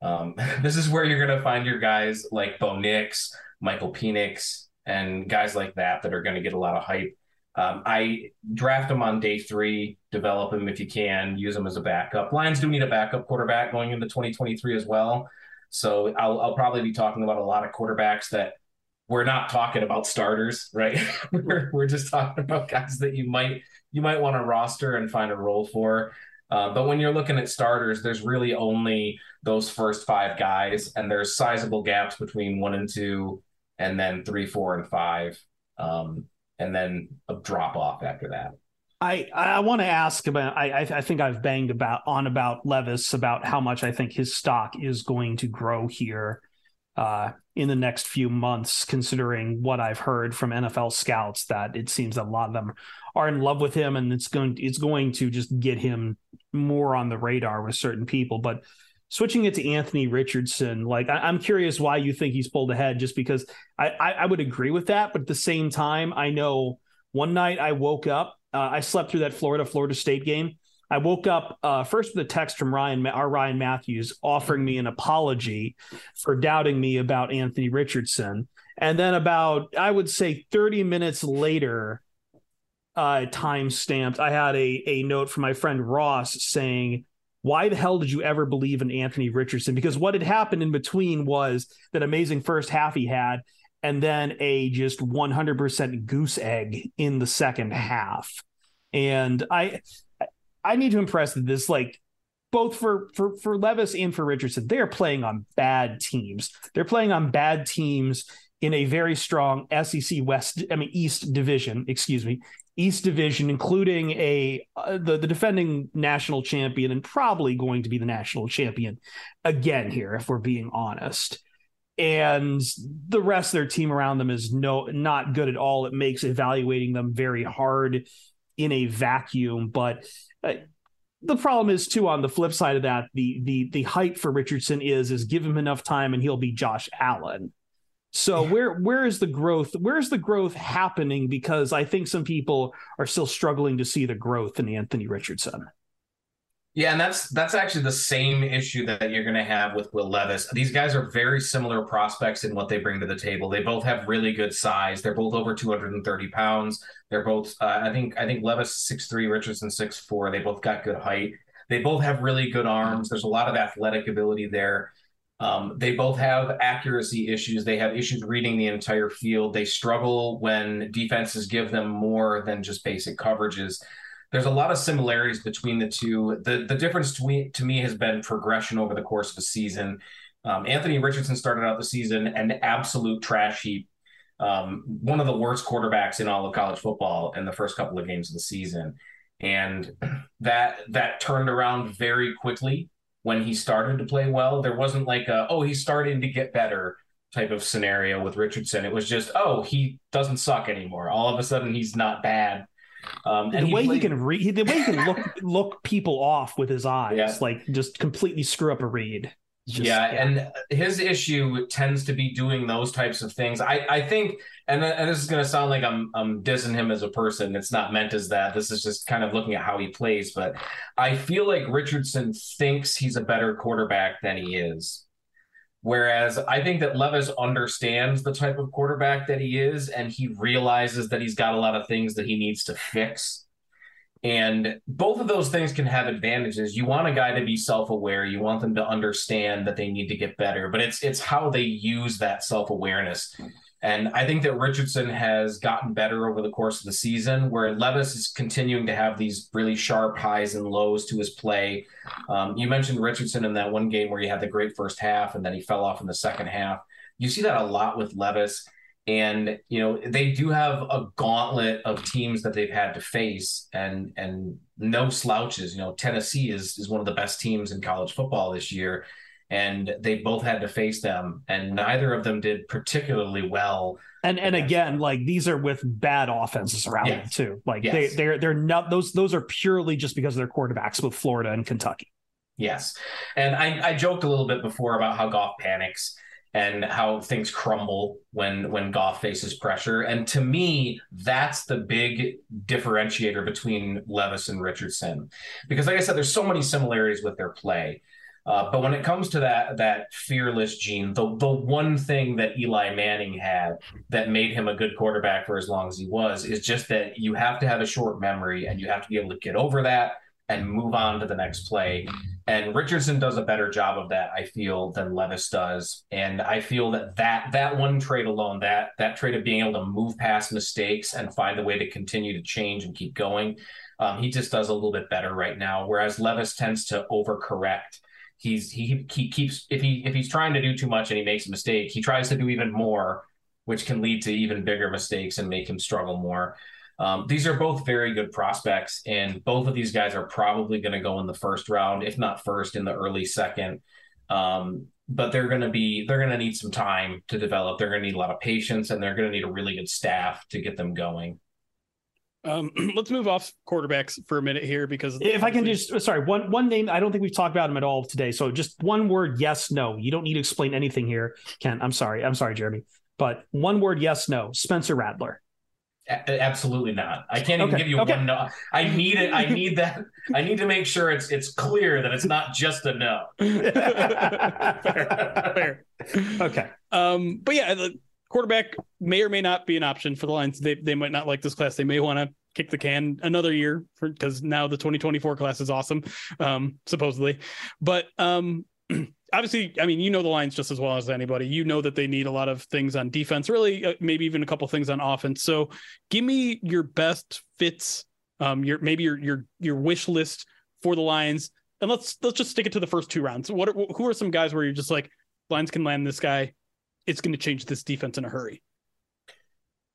Speaker 5: Um, this is where you're going to find your guys like Bo Nix, Michael Penix, and guys like that that are going to get a lot of hype. Um, I draft them on day three, develop them if you can, use them as a backup. Lions do need a backup quarterback going into 2023 as well. So I'll, I'll probably be talking about a lot of quarterbacks that we're not talking about starters, right? we're, we're just talking about guys that you might you might want to roster and find a role for. Uh, but when you're looking at starters, there's really only those first five guys, and there's sizable gaps between one and two, and then three, four, and five, um, and then a drop off after that.
Speaker 6: I I want to ask about. I I think I've banged about on about Levis about how much I think his stock is going to grow here uh, in the next few months, considering what I've heard from NFL scouts that it seems that a lot of them are in love with him, and it's going it's going to just get him more on the radar with certain people. But switching it to Anthony Richardson, like I, am curious why you think he's pulled ahead, just because I, I, I would agree with that, but at the same time, I know one night I woke up, uh, I slept through that Florida Florida State game. I woke up uh, first with a text from Ryan, our Ryan Matthews, offering me an apology for doubting me about Anthony Richardson. And then about, I would say, 30 minutes later, uh, time stamped, I had a, a note from my friend Ross saying, why the hell did you ever believe in Anthony Richardson? Because what had happened in between was that amazing first half he had, and then a just 100% goose egg in the second half. And I, I need to impress this like both for for for Levis and for Richardson. They are playing on bad teams. They're playing on bad teams in a very strong SEC West, I mean East Division, excuse me, East Division, including a uh, the the defending national champion and probably going to be the national champion again here, if we're being honest. And the rest of their team around them is no not good at all. It makes evaluating them very hard in a vacuum. But uh, the problem is too on the flip side of that, the the the hype for Richardson is is give him enough time and he'll be Josh Allen. So where where is the growth? Where's the growth happening? Because I think some people are still struggling to see the growth in Anthony Richardson.
Speaker 5: Yeah, and that's that's actually the same issue that you're going to have with Will Levis. These guys are very similar prospects in what they bring to the table. They both have really good size. They're both over 230 pounds. They're both, uh, I think, I think Levis six three, Richardson six four. They both got good height. They both have really good arms. There's a lot of athletic ability there. Um, they both have accuracy issues. They have issues reading the entire field. They struggle when defenses give them more than just basic coverages there's a lot of similarities between the two. The the difference to me, to me has been progression over the course of a season. Um, Anthony Richardson started out the season an absolute trash heap, um, one of the worst quarterbacks in all of college football in the first couple of games of the season, and that that turned around very quickly when he started to play well. There wasn't like a oh he's starting to get better type of scenario with Richardson. It was just oh he doesn't suck anymore. All of a sudden he's not bad
Speaker 6: um, and the way he, played... he can read, the way he can look look people off with his eyes, yeah. like just completely screw up a read.
Speaker 5: Just, yeah, yeah, and his issue tends to be doing those types of things. I, I think, and, uh, and this is going to sound like I'm I'm dissing him as a person. It's not meant as that. This is just kind of looking at how he plays. But I feel like Richardson thinks he's a better quarterback than he is. Whereas I think that Levis understands the type of quarterback that he is, and he realizes that he's got a lot of things that he needs to fix. And both of those things can have advantages. You want a guy to be self-aware. You want them to understand that they need to get better, but it's it's how they use that self-awareness and I think that Richardson has gotten better over the course of the season, where Levis is continuing to have these really sharp highs and lows to his play. Um, you mentioned Richardson in that one game where he had the great first half and then he fell off in the second half. You see that a lot with Levis. And you know they do have a gauntlet of teams that they've had to face, and and no slouches. You know Tennessee is is one of the best teams in college football this year, and they both had to face them, and neither of them did particularly well.
Speaker 6: And and again, like these are with bad offenses around yes. them too. Like yes. they they're they're not those those are purely just because of their quarterbacks with Florida and Kentucky.
Speaker 5: Yes, and I I joked a little bit before about how Goff panics and how things crumble when when Goff faces pressure. And to me, that's the big differentiator between Levis and Richardson, because like I said, there's so many similarities with their play. Uh, but when it comes to that that fearless gene, the the one thing that Eli Manning had that made him a good quarterback for as long as he was is just that you have to have a short memory and you have to be able to get over that and move on to the next play. And Richardson does a better job of that, I feel, than Levis does. And I feel that that that one trait alone, that that trait of being able to move past mistakes and find a way to continue to change and keep going, um, he just does a little bit better right now. Whereas Levis tends to overcorrect he's he he keeps if he if he's trying to do too much and he makes a mistake, he tries to do even more, which can lead to even bigger mistakes and make him struggle more. Um, these are both very good prospects, and both of these guys are probably going to go in the first round, if not first, in the early second. Um, but they're going to be they're going to need some time to develop. They're going to need a lot of patience, and they're going to need a really good staff to get them going.
Speaker 4: Um, let's move off quarterbacks for a minute here because
Speaker 6: if I can just sorry one one name I don't think we've talked about him at all today. So just one word, yes, no. You don't need to explain anything here, Ken. I'm sorry, I'm sorry, Jeremy. But one word, yes, no. Spencer Rattler.
Speaker 5: A- absolutely not. I can't even okay. give you okay. one no. I need it. I need that. I need to make sure it's it's clear that it's not just a no.
Speaker 4: fair, fair. Okay. Um, but yeah, the, quarterback may or may not be an option for the Lions. They they might not like this class. They may want to kick the can another year because now the 2024 class is awesome, um, supposedly. But um, obviously, I mean, you know the Lions just as well as anybody. You know that they need a lot of things on defense, really, uh, maybe even a couple things on offense. So, give me your best fits, um, your maybe your your your wish list for the Lions, and let's let's just stick it to the first two rounds. What are, who are some guys where you're just like Lions can land this guy? It's going to change this defense in a hurry.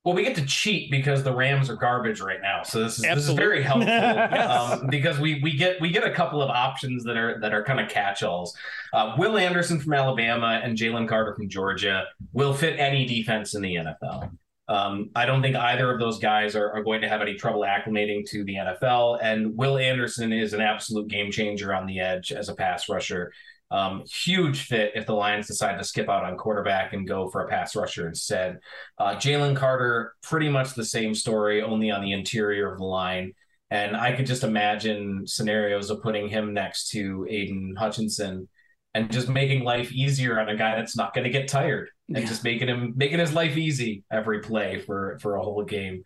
Speaker 5: Well, we get to cheat because the Rams are garbage right now, so this is Absolutely. this is very helpful yes. um, because we we get we get a couple of options that are that are kind of catch-alls. Uh, Will Anderson from Alabama and Jalen Carter from Georgia will fit any defense in the NFL. Um, I don't think either of those guys are, are, going to have any trouble acclimating to the NFL. And Will Anderson is an absolute game changer on the edge as a pass rusher. Um, huge fit if the Lions decide to skip out on quarterback and go for a pass rusher instead. Uh, Jalen Carter, pretty much the same story, only on the interior of the line. And I could just imagine scenarios of putting him next to Aidan Hutchinson and just making life easier on a guy that's not going to get tired and yeah. just making him making his life easy every play for for a whole game.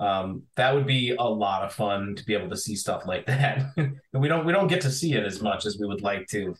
Speaker 5: Um, that would be a lot of fun to be able to see stuff like that. we don't we don't get to see it as much as we would like to.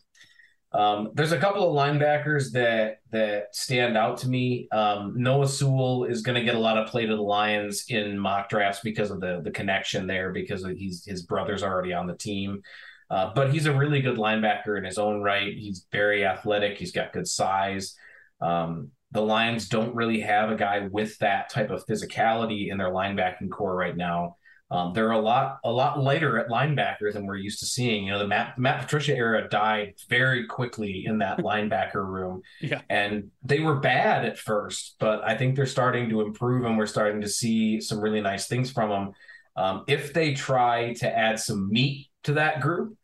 Speaker 5: Um, there's a couple of linebackers that that stand out to me. Um, Noah Sewell is going to get a lot of play to the Lions in mock drafts because of the the connection there, because he's his brother's already on the team. Uh, but he's a really good linebacker in his own right. He's very athletic. He's got good size. Um, the Lions don't really have a guy with that type of physicality in their linebacking core right now. Um, they're a lot a lot lighter at linebacker than we're used to seeing. You know, the Matt, Matt Patricia era died very quickly in that linebacker room.
Speaker 4: Yeah.
Speaker 5: And they were bad at first, but I think they're starting to improve and we're starting to see some really nice things from them. Um, if they try to add some meat to that group,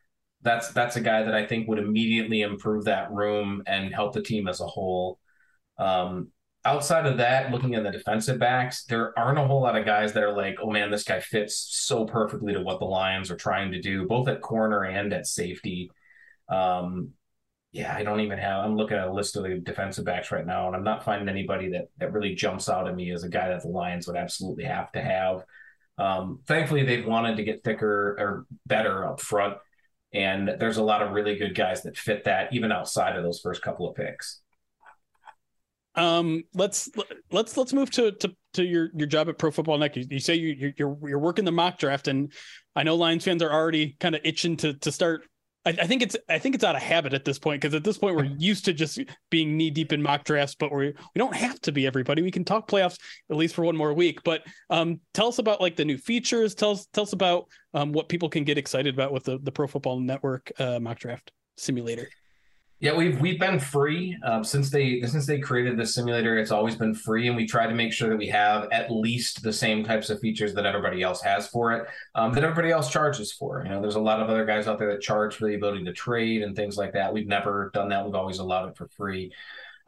Speaker 5: that's that's a guy that I think would immediately improve that room and help the team as a whole. Um, outside of that, looking at the defensive backs, there aren't a whole lot of guys that are like, oh man, this guy fits so perfectly to what the Lions are trying to do, both at corner and at safety. Um, yeah, I don't even have. I'm looking at a list of the defensive backs right now, and I'm not finding anybody that that really jumps out at me as a guy that the Lions would absolutely have to have. Um, thankfully, they've wanted to get thicker or better up front, and there's a lot of really good guys that fit that, even outside of those first couple of picks.
Speaker 4: Um, let's let's let's move to to to your your job at Pro Football Net. You, you say you, you're you're working the mock draft, and I know Lions fans are already kind of itching to to start. I, I, think it's I think it's out of habit at this point because at this point we're used to just being knee deep in mock drafts, but we we don't have to be everybody. We can talk playoffs at least for one more week. But um, tell us about like the new features. Tell us tell us about um, what people can get excited about with the the Pro Football Network uh, mock draft simulator.
Speaker 5: Yeah, we've we've been free um, since they since they created the simulator. It's always been free, and we try to make sure that we have at least the same types of features that everybody else has for it, um, that everybody else charges for. You know, there's a lot of other guys out there that charge for the ability to trade and things like that. We've never done that. We've always allowed it for free.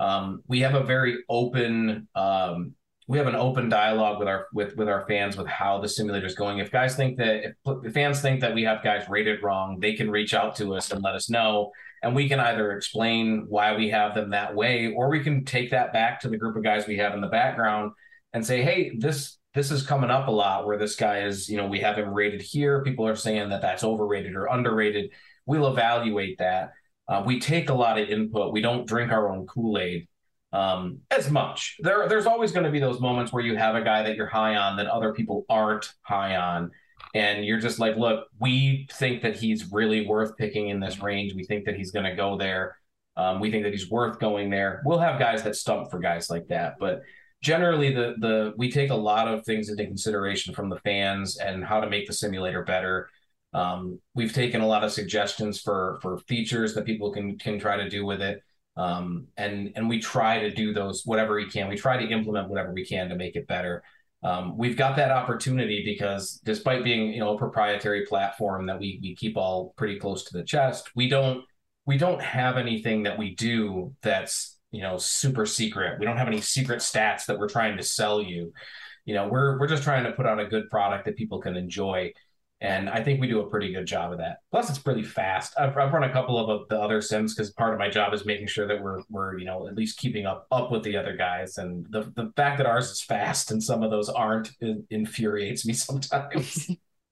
Speaker 5: Um, we have a very open um, we have an open dialogue with our with with our fans with how the simulator is going. If guys think that if fans think that we have guys rated wrong, they can reach out to us and let us know and we can either explain why we have them that way or we can take that back to the group of guys we have in the background and say hey this this is coming up a lot where this guy is you know we have him rated here. People are saying that that's overrated or underrated. We'll evaluate that. Uh, we take a lot of input. We don't drink our own kool-aid um, as much. There there's always going to be those moments where you have a guy that you're high on that other people aren't high on and you're just like, look, we think that he's really worth picking in this range. We think that he's going to go there. Um, we think that he's worth going there. We'll have guys that stump for guys like that, but generally, the the we take a lot of things into consideration from the fans and how to make the simulator better. Um, we've taken a lot of suggestions for for features that people can can try to do with it. Um, and and we try to do those whatever we can. We try to implement whatever we can to make it better um, we've got that opportunity because despite being you know a proprietary platform that we we keep all pretty close to the chest we don't we don't have anything that we do that's you know super secret. We don't have any secret stats that we're trying to sell you. You know we're we're just trying to put out a good product that people can enjoy and I think we do a pretty good job of that. Plus, it's pretty fast. I've, I've run a couple of the other sims because part of my job is making sure that we're we're you know at least keeping up up with the other guys. And the the fact that ours is fast and some of those aren't infuriates me sometimes.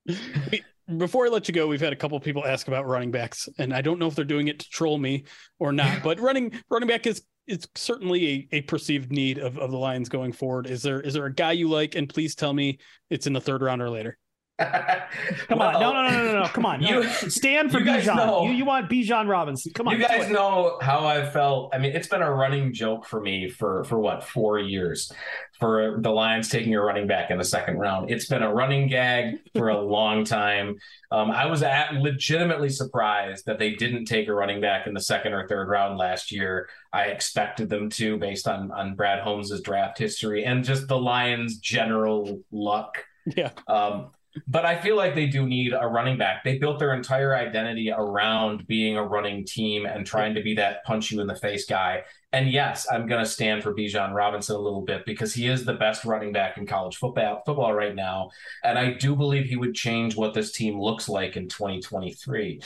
Speaker 4: Before I let you go, we've had a couple people ask about running backs, and I don't know if they're doing it to troll me or not. but running running back is it's certainly a, a perceived need of, of the Lions going forward. Is there is there a guy you like? And please tell me it's in the third round or later.
Speaker 6: Come well, on, no, no, no, no, no, come on. You stand for Bijan. You, you want Bijan Robinson? Come on.
Speaker 5: You guys know how I felt. I mean, it's been a running joke for me for for what four years, for the Lions taking a running back in the second round. It's been a running gag for a long time. Um, I was at legitimately surprised that they didn't take a running back in the second or third round last year. I expected them to, based on on Brad Holmes's draft history and just the Lions' general luck.
Speaker 4: Yeah.
Speaker 5: Um, but I feel like they do need a running back. They built their entire identity around being a running team and trying to be that punch you in the face guy. And yes, I'm going to stand for Bijan Robinson a little bit because he is the best running back in college football football right now, and I do believe he would change what this team looks like in 2023.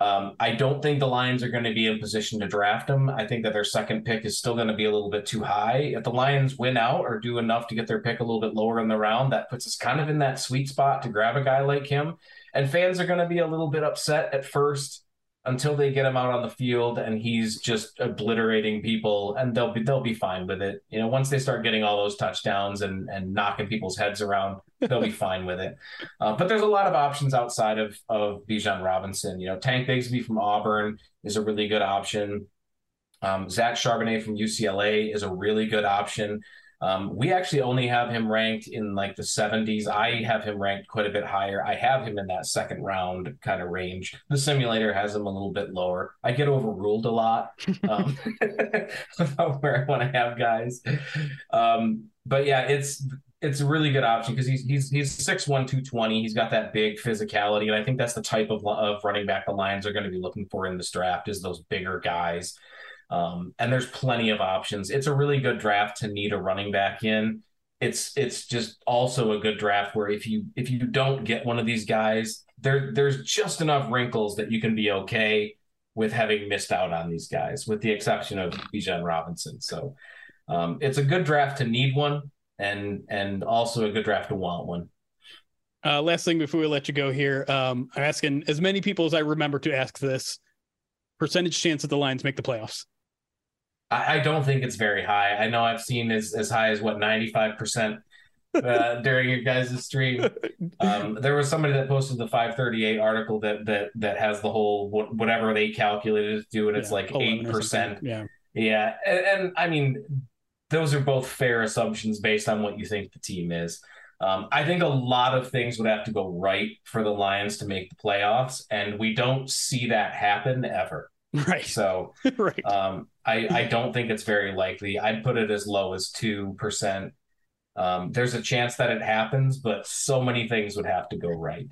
Speaker 5: Um, I don't think the Lions are going to be in position to draft him. I think that their second pick is still going to be a little bit too high. If the Lions win out or do enough to get their pick a little bit lower in the round, that puts us kind of in that sweet spot to grab a guy like him. And fans are going to be a little bit upset at first until they get him out on the field and he's just obliterating people and they'll be they'll be fine with it. You know, once they start getting all those touchdowns and and knocking people's heads around, they'll be fine with it. Uh, but there's a lot of options outside of of Bijan Robinson. You know, Tank Bigsby from Auburn is a really good option. Um, Zach Charbonnet from UCLA is a really good option. Um, we actually only have him ranked in like the 70s. I have him ranked quite a bit higher. I have him in that second round kind of range. The simulator has him a little bit lower. I get overruled a lot um, about where I want to have guys. Um, but yeah, it's it's a really good option because he's he's he's 6'1", 220. He's got that big physicality, and I think that's the type of of running back the Lions are going to be looking for in this draft is those bigger guys. Um, and there's plenty of options. It's a really good draft to need a running back in. It's it's just also a good draft where if you if you don't get one of these guys, there there's just enough wrinkles that you can be okay with having missed out on these guys, with the exception of Bijan Robinson. So um, it's a good draft to need one, and and also a good draft to want one.
Speaker 4: Uh, last thing before we let you go here, um, I'm asking as many people as I remember to ask this percentage chance that the Lions make the playoffs.
Speaker 5: I, I don't think it's very high. I know I've seen as, as high as what ninety five percent uh, during your guys' stream. Um, there was somebody that posted the 538 article that that that has the whole whatever they calculated to do, and it's yeah, like eight percent.
Speaker 4: Yeah,
Speaker 5: yeah, and, and, I mean, those are both fair assumptions based on what you think the team is. Um, I think a lot of things would have to go right for the Lions to make the playoffs, and we don't see that happen ever.
Speaker 4: Right.
Speaker 5: So,
Speaker 4: right.
Speaker 5: Um, I I don't think it's very likely. I'd put it as low as two percent. Um, there's a chance that it happens, but so many things would have to go right.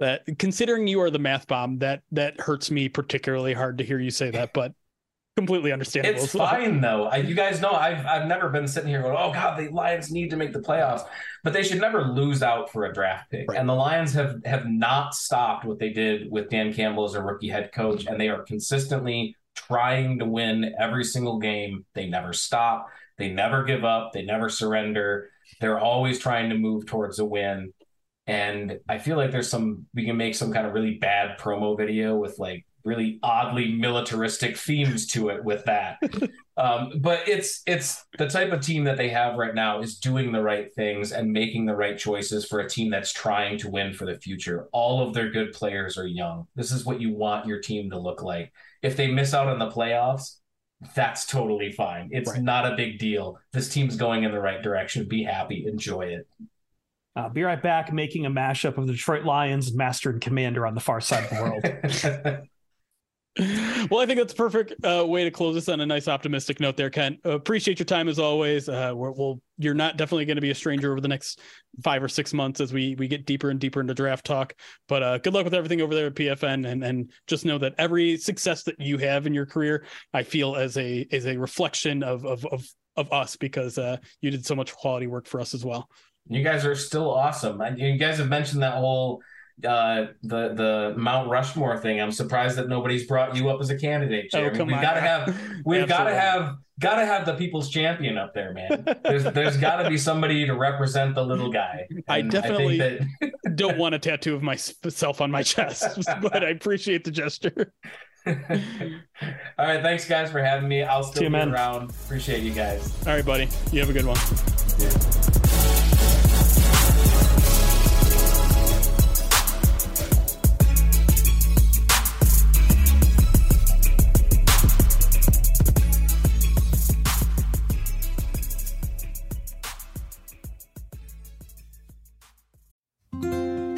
Speaker 4: That considering you are the math bomb, that that hurts me particularly hard to hear you say that, but completely understandable.
Speaker 5: It's fine though. I, you guys know I've I've never been sitting here going, "Oh God, the Lions need to make the playoffs," but they should never lose out for a draft pick. Right. And the Lions have have not stopped what they did with Dan Campbell as a rookie head coach, and they are consistently trying to win every single game. They never stop. They never give up. They never surrender. They're always trying to move towards a win. And I feel like there's some we can make some kind of really bad promo video with like really oddly militaristic themes to it with that. um, but it's it's the type of team that they have right now is doing the right things and making the right choices for a team that's trying to win for the future. All of their good players are young. This is what you want your team to look like. If they miss out on the playoffs, that's totally fine. It's right. not a big deal. This team's going in the right direction. Be happy, enjoy it.
Speaker 6: Uh, be right back, making a mashup of the Detroit Lions, Master and Commander on the far side of the world.
Speaker 4: well, I think that's a perfect uh, way to close this on a nice optimistic note there, Kent. Appreciate your time as always. Uh, we'll, you're not definitely going to be a stranger over the next five or six months as we we get deeper and deeper into draft talk. But uh, good luck with everything over there at PFN, and and just know that every success that you have in your career, I feel as a is a reflection of of of, of us because uh, you did so much quality work for us as well.
Speaker 5: You guys are still awesome. And you guys have mentioned that whole uh, the the Mount Rushmore thing. I'm surprised that nobody's brought you up as a candidate, oh, Jeremy. Oh, we've got to have we've got to have got to have the people's champion up there, man. There's there's got to be somebody to represent the little guy.
Speaker 4: And I definitely I that... don't want a tattoo of myself on my chest, but I appreciate the gesture.
Speaker 5: All right, thanks guys for having me. I'll still See be around. Appreciate you guys.
Speaker 4: All right, buddy. You have a good one.
Speaker 5: Yeah.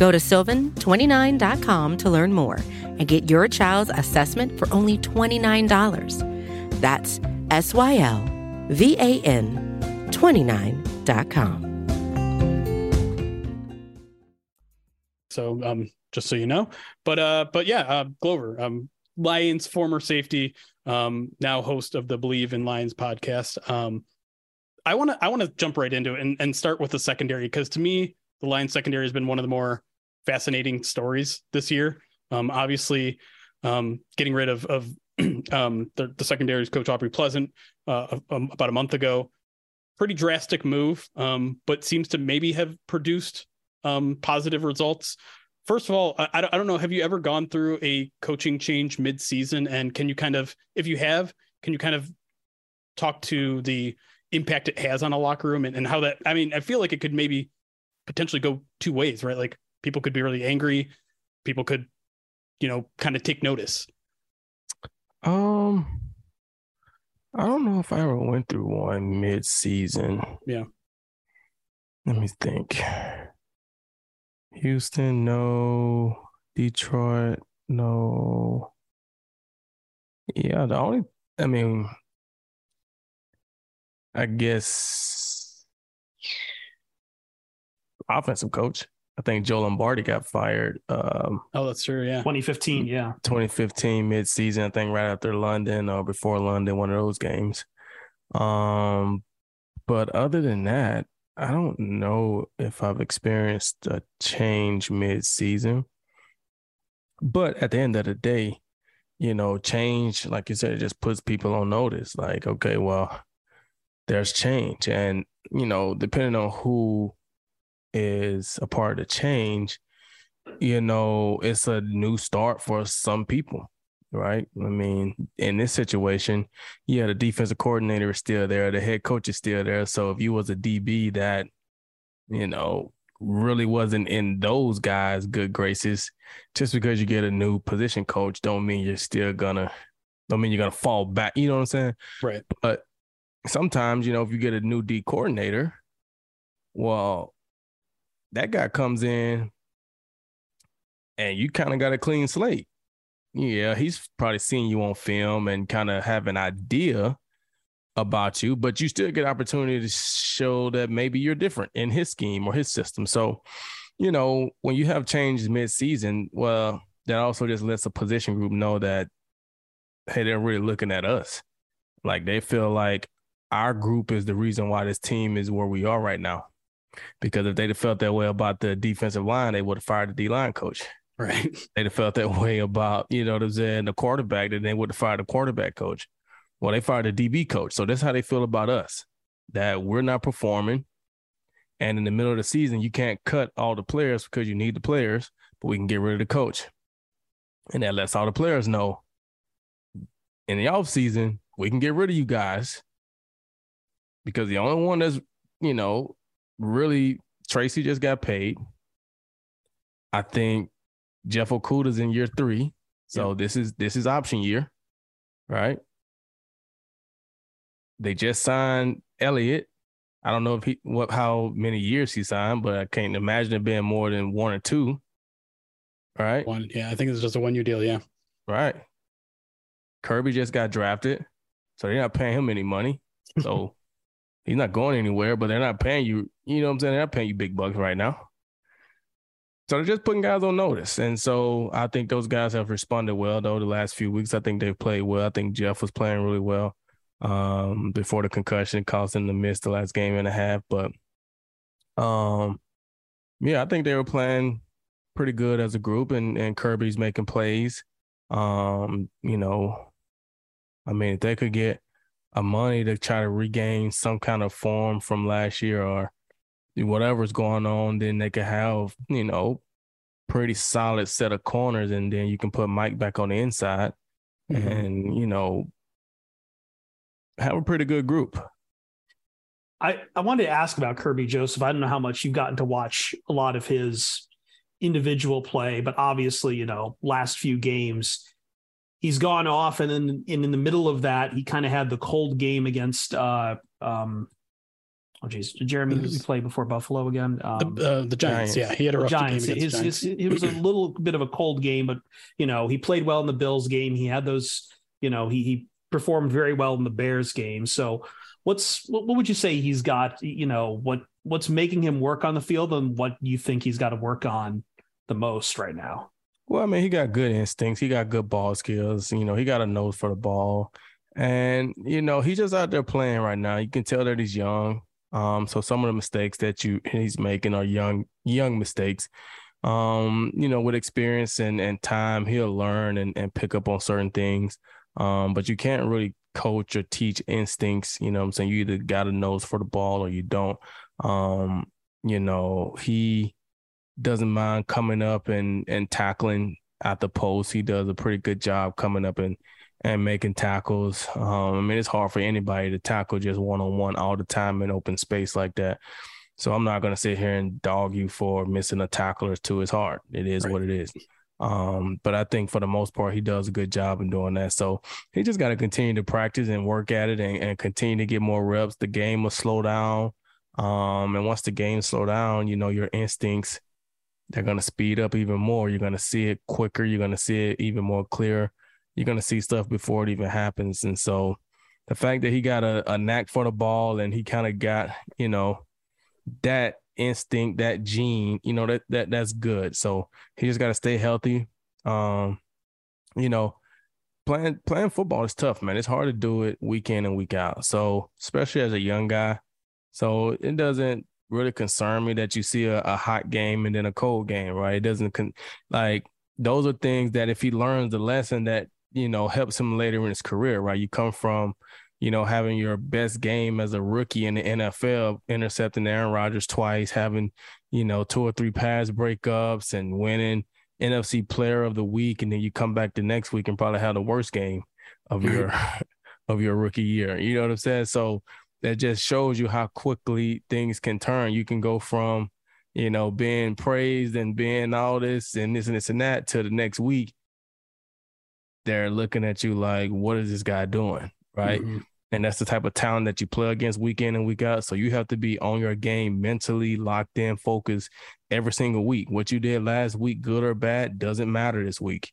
Speaker 7: Go to sylvan29.com to learn more and get your child's assessment for only $29. That's S Y L V A N 29.com.
Speaker 4: So, um, just so you know, but uh, but yeah, uh, Glover, um, Lions former safety, um, now host of the Bleav in Lions podcast. Um, I want to I want to jump right into it and, and start with the secondary because to me, the Lions secondary has been one of the more fascinating stories this year. Um, obviously, um, getting rid of of um, the, the coach Aubrey Pleasant uh, um, about a month ago, pretty drastic move, um, but seems to maybe have produced um, positive results. First of all, I, I don't know. Have you ever gone through a coaching change mid-season, and can you kind of, if you have, can you kind of talk to the impact it has on a locker room and, and how that? I mean, I feel like it could maybe potentially go two ways, right? Like people could be really angry. People could you know kind of take notice.
Speaker 8: Um i don't know if i ever went through one mid-season.
Speaker 4: Yeah.
Speaker 8: Let me think. Houston no. Detroit no. Yeah the only i mean i guess offensive coach I think Joe Lombardi got fired. Um,
Speaker 4: oh, that's true. Yeah.
Speaker 6: 2015. Yeah.
Speaker 8: 2015 mid-season. I think right after London or before London, one of those games. Um, but other than that, I don't know if I've experienced a change mid-season. But at the end of the day, you know, change, like you said, it just puts people on notice. Like, okay, well, there's change. And, you know, depending on who is a part of the change, you know, it's a new start for some people, right? I mean, in this situation, yeah, the defensive coordinator is still there, the head coach is still there. So if you was a DB that, you know, really wasn't in those guys' good graces, just because you get a new position coach, don't mean you're still gonna don't mean you're gonna fall back. You know what I'm saying?
Speaker 4: Right.
Speaker 8: But sometimes, you know, if you get a new D coordinator, well, that guy comes in and you kind of got a clean slate. Yeah, he's probably seen you on film and kind of have an idea about you, but you still get opportunity to show that maybe you're different in his scheme or his system. So, you know, when you have changes mid-season, well, that also just lets a position group know that hey, they're really looking at us. Like they feel like our group is the reason why this team is where we are right now. Because if they'd have felt that way about the defensive line, they would have fired the D line coach.
Speaker 4: Right.
Speaker 8: They'd have felt that way about, you know, the, the quarterback, then they would have fired the quarterback coach. Well, they fired a DB coach. So that's how they feel about us that we're not performing. And in the middle of the season, you can't cut all the players because you need the players, but we can get rid of the coach. And that lets all the players know in the offseason, we can get rid of you guys because the only one that's, you know, really Tracy just got paid. I think Jeff Okudah's in year three. So yeah. this is this is option year, right? They just signed Elliott. I don't know if he what how many years he signed, but I can't imagine it being more than one or two. Right?
Speaker 4: One, yeah, I think it's just a one year deal. Yeah.
Speaker 8: Right. Kerby just got drafted, so they're not paying him any money. So he's not going anywhere, but they're not paying you. You know what I'm saying? They're not paying you big bucks right now. So they're just putting guys on notice. And so I think those guys have responded well, though, the last few weeks. I think they've played well. I think Jeff was playing really well um, before the concussion caused him to miss the last game and a half. But um, yeah, I think they were playing pretty good as a group, and and Kerby's making plays. Um, you know, I mean, if they could get Amani to try to regain some kind of form from last year or whatever's going on, then they could have you know pretty solid set of corners, and then you can put Mike back on the inside, mm-hmm. and you know have a pretty good group.
Speaker 6: I, I wanted to ask about Kerby Joseph. I don't know how much you've gotten to watch a lot of his individual play, but obviously, you know, last few games, he's gone off. And then in, in the middle of that, he kind of had the cold game against, uh, um, oh, geez, Jeremy, who played before Buffalo again?
Speaker 4: Um, the, uh, the Giants, Giants, Yeah. He had a rough Giants. game
Speaker 6: his,
Speaker 4: Giants.
Speaker 6: His, it was a little bit of a cold game, but, you know, he played well in the Bills game. He had those, you know, he, he performed very well in the Bears game. So what's what, what would you say he's got, you know, what what's making him work on the field and what you think he's got to work on the most right now?
Speaker 8: Well, I mean, he got good instincts. He got good ball skills. You know, he got a nose for the ball. And, you know, he's just out there playing right now. You can tell that he's young. Um, so some of the mistakes that you he's making are young, young mistakes. Um, you know, with experience and, and time, he'll learn and, and pick up on certain things. Um, but you can't really coach or teach instincts. You know I'm saying? You either got a nose for the ball or you don't. Um, you know, he doesn't mind coming up and and tackling at the post. He does a pretty good job coming up and and making tackles. Um, I mean, it's hard for anybody to tackle just one on one all the time in open space like that. So I'm not gonna sit here and dog you for missing a tackle or two. It's hard. It is right. what it is. Um, but I think for the most part, he does a good job in doing that. So he just got to continue to practice and work at it and, and, continue to get more reps. The game will slow down. Um, and once the game slow down, you know, your instincts, they're going to speed up even more. You're going to see it quicker. You're going to see it even more clear. You're going to see stuff before it even happens. And so the fact that he got a, a knack for the ball and he kind of got, you know, that instinct, that gene, you know, that that that's good. So he just got to stay healthy. Um, you know, playing playing football is tough, man. It's hard to do it week in and week out. So especially as a young guy, so it doesn't really concern me that you see a, a hot game and then a cold game, right? It doesn't con- like those are things that if he learns the lesson that you know helps him later in his career, right? You come from you know, having your best game as a rookie in the NFL, intercepting Aaron Rodgers twice, having, you know, two or three pass breakups and winning NFC player of the week. And then you come back the next week and probably have the worst game of mm-hmm. your of your rookie year. You know what I'm saying? So that just shows you how quickly things can turn. You can go from, you know, being praised and being all this and this and this and that to the next week. They're looking at you like, what is this guy doing? Right. Mm-hmm. And that's the type of talent that you play against week in and week out. So you have to be on your game, mentally locked in, focused every single week. What you did last week, good or bad, doesn't matter this week.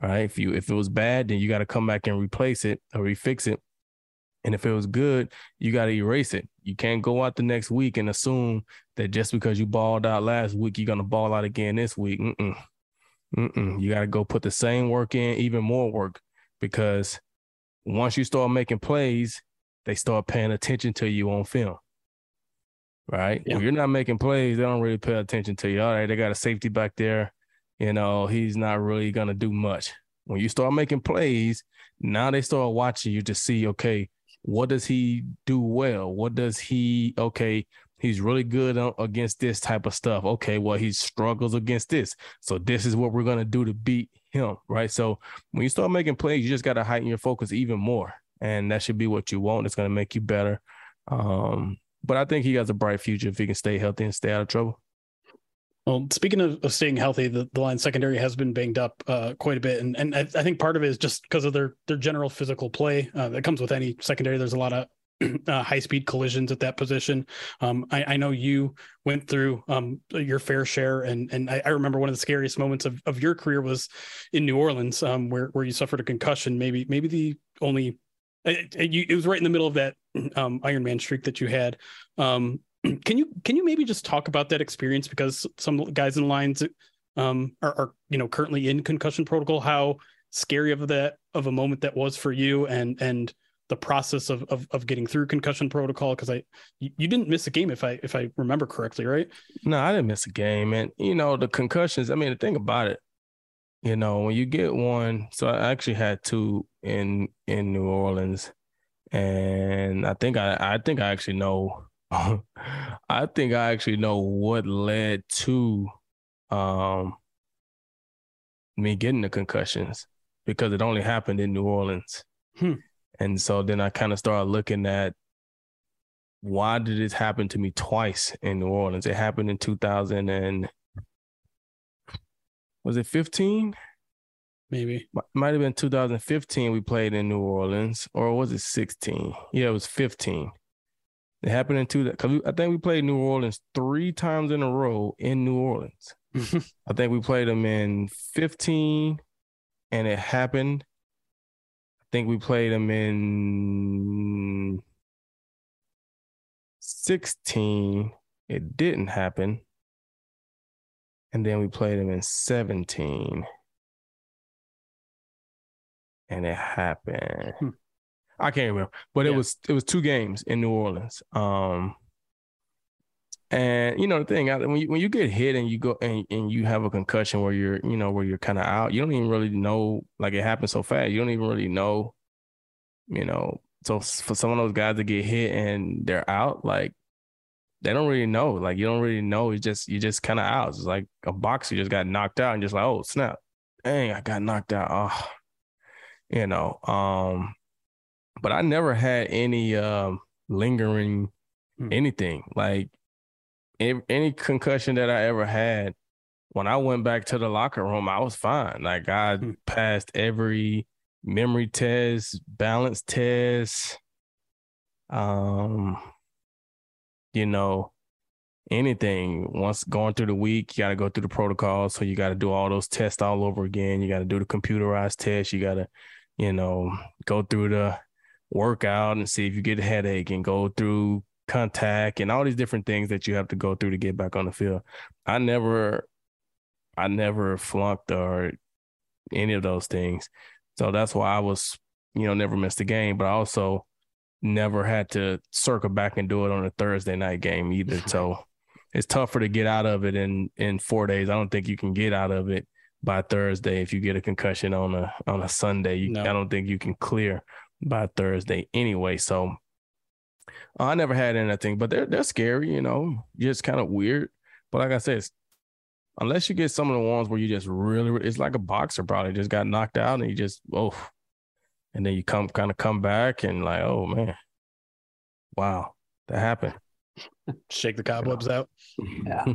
Speaker 8: Right. If you if it was bad, then you got to come back and replace it or refix it. And if it was good, you got to erase it. You can't go out the next week and assume that just because you balled out last week, you're gonna ball out again this week. Mm-mm. Mm-mm. You got to go put the same work in, even more work, because once you start making plays, they start paying attention to you on film. Right? Yeah. If you're not making plays, they don't really pay attention to you. All right, they got a safety back there. You know, he's not really gonna do much. When you start making plays, now they start watching you to see, okay, what does he do well? What does he okay? He's really good against this type of stuff. Okay, well, he struggles against this. So this is what we're gonna do to beat him, right? So when you start making plays, you just got to heighten your focus even more, and that should be what you want. It's going to make you better. Um, but I think he has a bright future if he can stay healthy and stay out of trouble.
Speaker 4: Well, speaking of, of staying healthy, the, the line secondary has been banged up uh, quite a bit, and and I, I, think part of it is just because of their their general physical play uh, that comes with any secondary. There's a lot of uh, high speed collisions at that position. Um, I, I, know you went through um, your fair share, and and I, I, remember one of the scariest moments of, of your career was in New Orleans, um, where where you suffered a concussion. Maybe maybe the only it, it, it was right in the middle of that um, Iron Man streak that you had. Um, can you can you maybe just talk about that experience because some guys in Lions um, are, are you know currently in concussion protocol? How scary of that of a moment that was for you, and and the process of of, of getting through concussion protocol because I you, didn't miss a game if I if I remember correctly, right?
Speaker 8: No, I didn't miss a game, and you know the concussions. I mean, the thing about it, you know, when you get one, so I actually had two in in New Orleans, and I think I I think I actually know. I think I actually know what led to um me getting the concussions because it only happened in New Orleans. Hmm. And so then I kind of started looking at why did this happen to me twice in New Orleans? It happened in 2000 and was it 15?
Speaker 4: Maybe.
Speaker 8: Might have been 2015 we played in New Orleans or was it 16? Yeah, it was 15. It happened in two cuz I think we played New Orleans 3 times in a row in New Orleans. I think we played them in 15 and it happened I think we played them in 16. It didn't happen. And then we played them in 17. And it happened. Hmm. I can't remember. But yeah. it was it was two games in New Orleans. Um and you know the thing when you when you get hit and you go and, and you have a concussion where you're you know where you're kind of out, you don't even really know like it happens so fast. You don't even really know, you know. So for some of those guys to get hit and they're out, like they don't really know. Like you don't really know. It's just you just kind of out. It's like a boxer just got knocked out and just like oh snap, dang I got knocked out. Oh, you know. Um, but I never had any um lingering hmm. anything like any concussion that I ever had, when I went back to the locker room, I was fine. Like I hmm. passed every memory test, balance test, um, you know, anything. Once going through the week, you got to go through the protocol. So you got to do all those tests all over again. You got to do the computerized test. You got to, you know, go through the workout and see if you get a headache and go through contact and all these different things that you have to go through to get back on the field. I never I never flunked or any of those things. So that's why I was, you know, never missed a game, but I also never had to circle back and do it on a Thursday night game either. So it's tougher to get out of it in in four days. I don't think you can get out of it by Thursday if you get a concussion on a on a Sunday. You, no. I don't think you can clear by Thursday anyway. So I never had anything, but they're they're scary, you know, just kind of weird. But like I said, unless you get some of the ones where you just really, it's like a boxer probably just got knocked out and you just oh, and then you come kind of come back and like oh man, wow, that happened.
Speaker 4: Shake the cobwebs out.
Speaker 6: Yeah.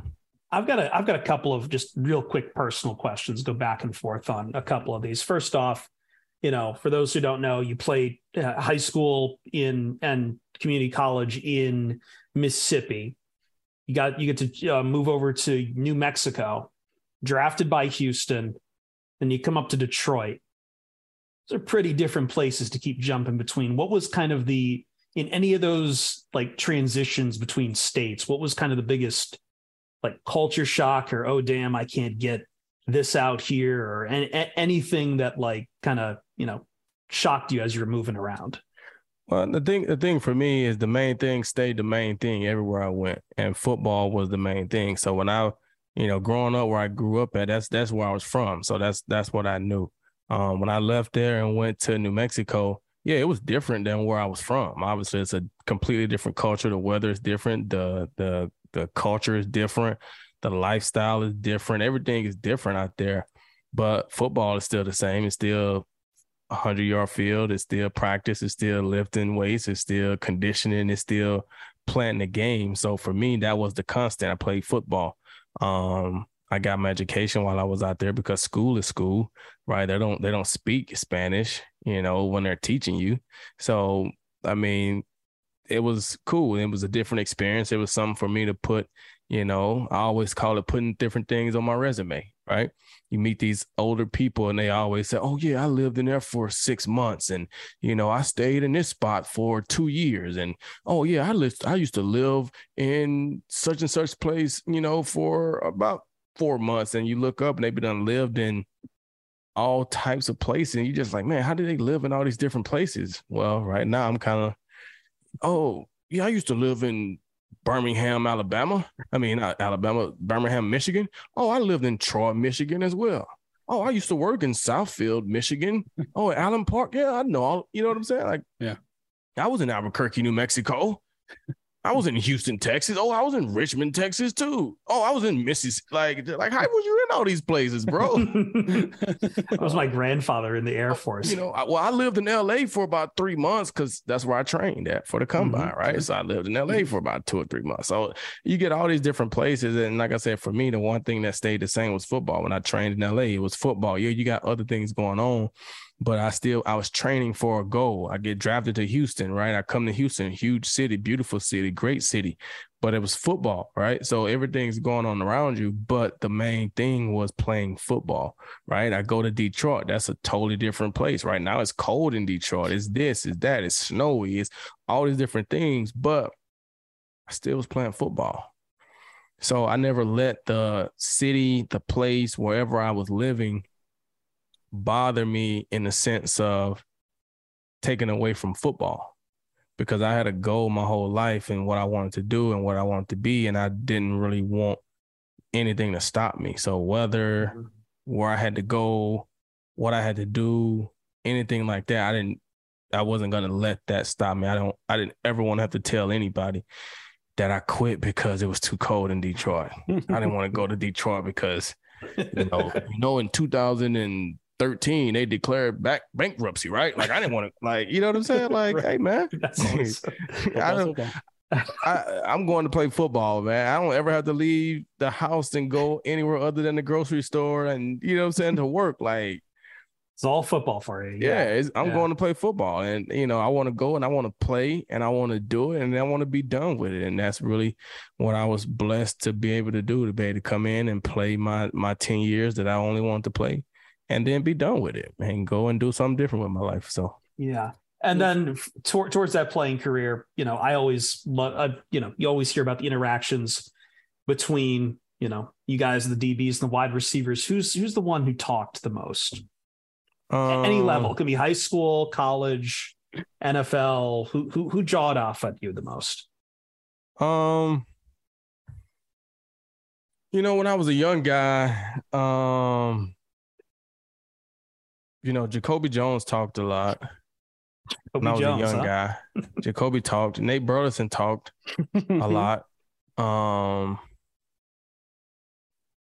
Speaker 6: I've got a I've got a couple of just real quick personal questions. Go back and forth on a couple of these. First off, you know, for those who don't know, you played uh, high school in and community college in Mississippi. You got you get to uh, move over to New Mexico, drafted by Houston, and you come up to Detroit. Those are pretty different places to keep jumping between. What was kind of the in any of those like transitions between states? What was kind of the biggest like culture shock or oh damn I can't get this out here or any, anything that like kind of you know shocked you as you're moving around?
Speaker 8: Well, the thing the thing for me is the main thing stayed the main thing everywhere I went, and football was the main thing. So when I, you know, growing up where I grew up at, that's that's where I was from. So that's that's what I knew. Um, when I left there and went to New Mexico, yeah, it was different than where I was from. Obviously, it's a completely different culture. The weather is different. The the the culture is different. The lifestyle is different. Everything is different out there. But football is still the same. It's still a hundred yard field. It's still practice. It's still lifting weights. It's still conditioning. It's still playing the game. So for me, that was the constant. I played football. Um, I got my education while I was out there because school is school, right? They don't they don't speak Spanish, you know, when they're teaching you. So I mean, it was cool. It was a different experience. It was something for me to put, you know, I always call it putting different things on my resume, right? You meet these older people and they always say, Oh, yeah, I lived in there for six months. And, you know, I stayed in this spot for two years. And, oh, yeah, I lived, I used to live in such and such place, you know, for about four months. And you look up and they've been lived in all types of places. And you're just like, man, how do they live in all these different places? Well, right now I'm kind of oh, yeah, I used to live in Birmingham, Alabama. I mean, not Alabama, Birmingham, Michigan. Oh, I lived in Troy, Michigan as well. Oh, I used to work in Southfield, Michigan. Oh, Allen Park. Yeah, I know all, you know what I'm saying? Like,
Speaker 4: yeah.
Speaker 8: I was in Albuquerque, New Mexico. I was in Houston, Texas. Oh, I was in Richmond, Texas too. Oh, I was in Mississippi. Like, like, how was you in all these places, bro?
Speaker 6: that was my grandfather in the Air Force.
Speaker 8: You know, I, well, I lived in L.A. for about three months because that's where I trained at for the combine, mm-hmm. right? So I lived in L.A. for about two or three months. So you get all these different places, and like I said, for me, the one thing that stayed the same was football. When I trained in L.A., it was football. Yeah, you got other things going on, but I still I was training for a goal. I get drafted to Houston, right? I come to Houston, huge city, beautiful city, great city, but it was football, right? So everything's going on around you, but the main thing was playing football, right? I go to Detroit, that's a totally different place. Right now it's cold in Detroit. It's this, it's that, it's snowy, it's all these different things, but I still was playing football. So I never let the city, the place, wherever I was living bother me in the sense of taking away from football because I had a goal my whole life and what I wanted to do and what I wanted to be, and I didn't really want anything to stop me. So whether where I had to go, what I had to do, anything like that, I didn't. I wasn't gonna let that stop me. I don't. I didn't ever want to have to tell anybody that I quit because it was too cold in Detroit. I didn't want to go to Detroit because you know, you know, in 2000 and 13 they declared back bankruptcy right? Like i didn't want to like you know what i'm saying? Like right. hey man. I, I, i'm going to play football man. I don't ever have to leave the house and go anywhere other than the grocery store and you know what i'm saying to work. Like
Speaker 6: it's all football for you.
Speaker 8: Yeah, yeah I'm yeah. going to play football, and you know I want to go and I want to play and I want to do it and I want to be done with it. And that's really what I was blessed to be able to do to be able to come in and play my my ten years that I only wanted to play, and then be done with it and go and do something different with my life. So
Speaker 6: yeah. And then tor- towards that playing career, you know, I always love, uh, you know, you always hear about the interactions between, you know, you guys, the DBs and the wide receivers. Who's who's the one who talked the most? Um, Any level it could be high school, college, NFL. Who who who jawed off at you the most?
Speaker 8: Um, you know, when I was a young guy, um, you know, Jacoby Jones talked a lot. When I was Jones, a young huh? guy, Jacoby talked. Nate Burleson talked a lot. Um,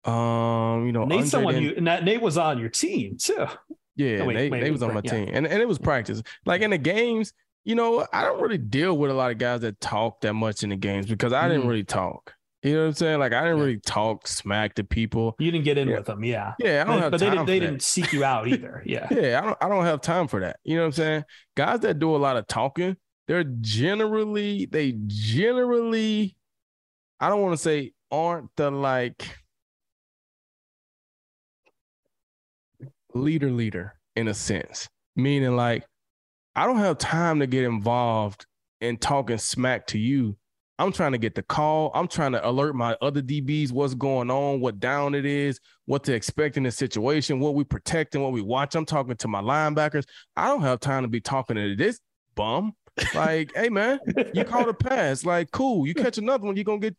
Speaker 8: um, you know,
Speaker 6: Nate's someone you Nate was on your team too.
Speaker 8: Yeah, oh, wait, Nate, wait, Nate was on my yeah. team, and and it was practice. Like in the games, you know, I don't really deal with a lot of guys that talk that much in the games because I mm. didn't really talk. You know what I'm saying? Like I didn't yeah. really talk smack to people.
Speaker 6: You didn't get in yeah. with them, yeah.
Speaker 8: Yeah, I don't but, have
Speaker 6: but
Speaker 8: they
Speaker 6: didn't they
Speaker 8: that.
Speaker 6: didn't seek you out either. Yeah.
Speaker 8: yeah, I don't I don't have time for that. You know what I'm saying? Guys that do a lot of talking, they're generally they generally I don't want to say aren't the like leader leader in a sense. Meaning like I don't have time to get involved in talking smack to you. I'm trying to get the call. I'm trying to alert my other DBs what's going on, what down it is, what to expect in the situation, what we protect and what we watch. I'm talking to my linebackers. I don't have time to be talking to this bum. Like, hey man, you caught a pass. Like, cool. You catch another one, you're gonna get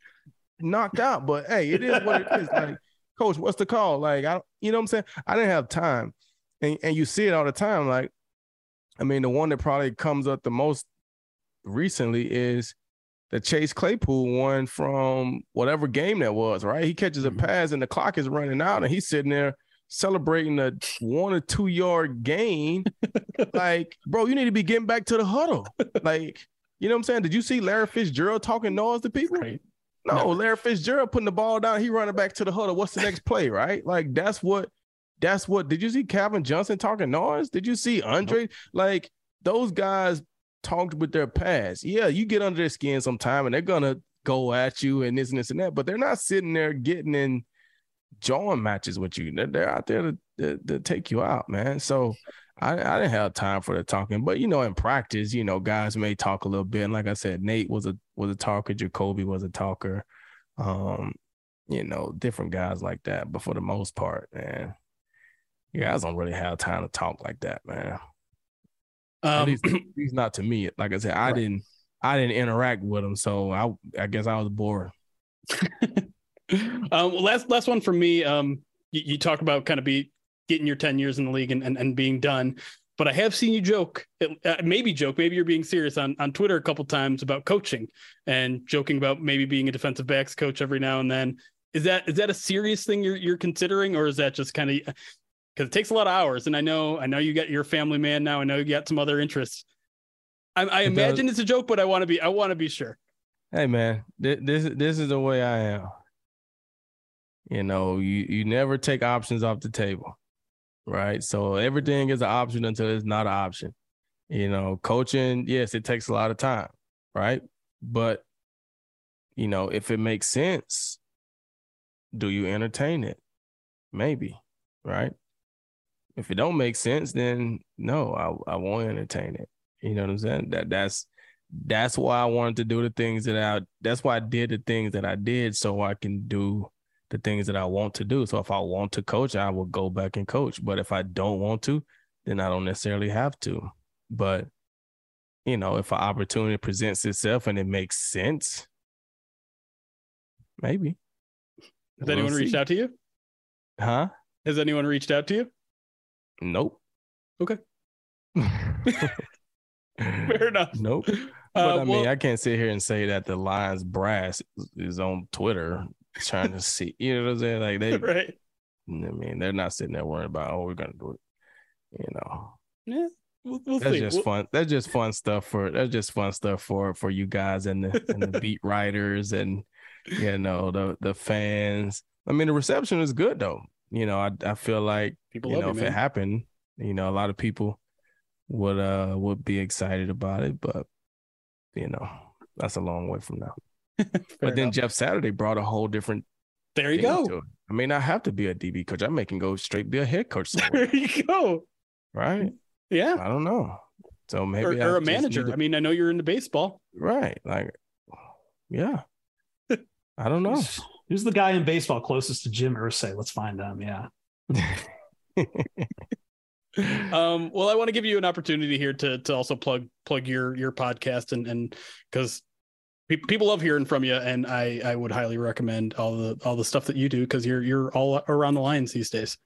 Speaker 8: knocked out. But hey, it is what it is. Like, coach, what's the call? Like, I don't you know what I'm saying? I didn't have time. And and you see it all the time. Like, I mean, the one that probably comes up the most recently is the Chase Claypool one from whatever game that was, right? He catches a mm-hmm. pass and the clock is running out and he's sitting there celebrating a one or two yard gain. like, bro, you need to be getting back to the huddle. Like, you know what I'm saying? Did you see Larry Fitzgerald talking noise to people? Right. No, no, Larry Fitzgerald putting the ball down, he running back to the huddle. What's the next play, right? Like that's what that's what did you see Calvin Johnson talking noise? Did you see Andre? Nope. Like those guys talked with their past. Yeah, you get under their skin sometime and they're gonna go at you and this and this and that, but they're not sitting there getting in jawing matches with you. They're, they're out there to, to, to, take you out, man. So I, I didn't have time for the talking, but you know, in practice, you know, guys may talk a little bit. And like I said, Nate was a was a talker, Jacoby was a talker. Um, you know, different guys like that. But for the most part, man, you guys don't really have time to talk like that, man. Um, he's, he's, not to me. Like I said, I right. didn't I didn't interact with him, so I I guess I was bored.
Speaker 4: um, last last one for me. Um, you, you, talk about kind of be getting your ten years in the league and and, and being done. But I have seen you joke, uh, maybe joke, maybe you're being serious on on Twitter a couple times about coaching and joking about maybe being a defensive backs coach every now and then. Is that is that a serious thing you're you're considering, or is that just kind of because it takes a lot of hours. And I know, I know you got your family man now. I know you got some other interests. I, I imagine it's a joke, but I want to be, I want to be sure.
Speaker 8: Hey man, this this is the way I am. You know, you you never take options off the table, right? So everything is an option until it's not an option. You know, coaching, yes, it takes a lot of time, right? But you know, if it makes sense, do you entertain it? Maybe, right? If it don't make sense, then no, I I won't entertain it. You know what I'm saying? That that's that's why I wanted to do the things that I that's why I did the things that I did so I can do the things that I want to do. So if I want to coach, I will go back and coach. But if I don't want to, then I don't necessarily have to. But you know, if an opportunity presents itself and it makes sense, maybe.
Speaker 4: Has we'll anyone see. reached out to you?
Speaker 8: Huh?
Speaker 4: Has anyone reached out to you?
Speaker 8: Nope.
Speaker 4: Okay. Fair enough.
Speaker 8: Nope. But uh, I mean, well, I can't sit here and say that the Lions brass is on Twitter trying to see. You know what I'm saying? Like they,
Speaker 4: right?
Speaker 8: I mean, they're not sitting there worrying about, oh, we're gonna do it. You
Speaker 4: know. Yeah. We'll, we'll
Speaker 8: that's
Speaker 4: see.
Speaker 8: just
Speaker 4: we'll...
Speaker 8: fun. That's just fun stuff for. That's just fun stuff for for you guys and the and the beat writers and you know the the fans. I mean, the reception is good though you know, I I feel like people you know if man. it happened, you know, a lot of people would uh would be excited about it, but you know, that's a long way from now. but then Jeff Saturday brought a whole different.
Speaker 4: There you go.
Speaker 8: I mean, I have to be a DB coach. I may can go straight be a head coach.
Speaker 4: Somewhere. There you go.
Speaker 8: Right.
Speaker 4: Yeah.
Speaker 8: I don't know. So maybe
Speaker 4: or, or a manager. To... I mean, I know you're into baseball.
Speaker 8: Right. Like, yeah. I don't know.
Speaker 6: Who's the guy in baseball closest to Jim Irsay? Let's find him. Yeah.
Speaker 4: um, well, I want to give you an opportunity here to to also plug plug your your podcast and and because people love hearing from you, and I I would highly recommend all the all the stuff that you do because you're you're all around the lines these days.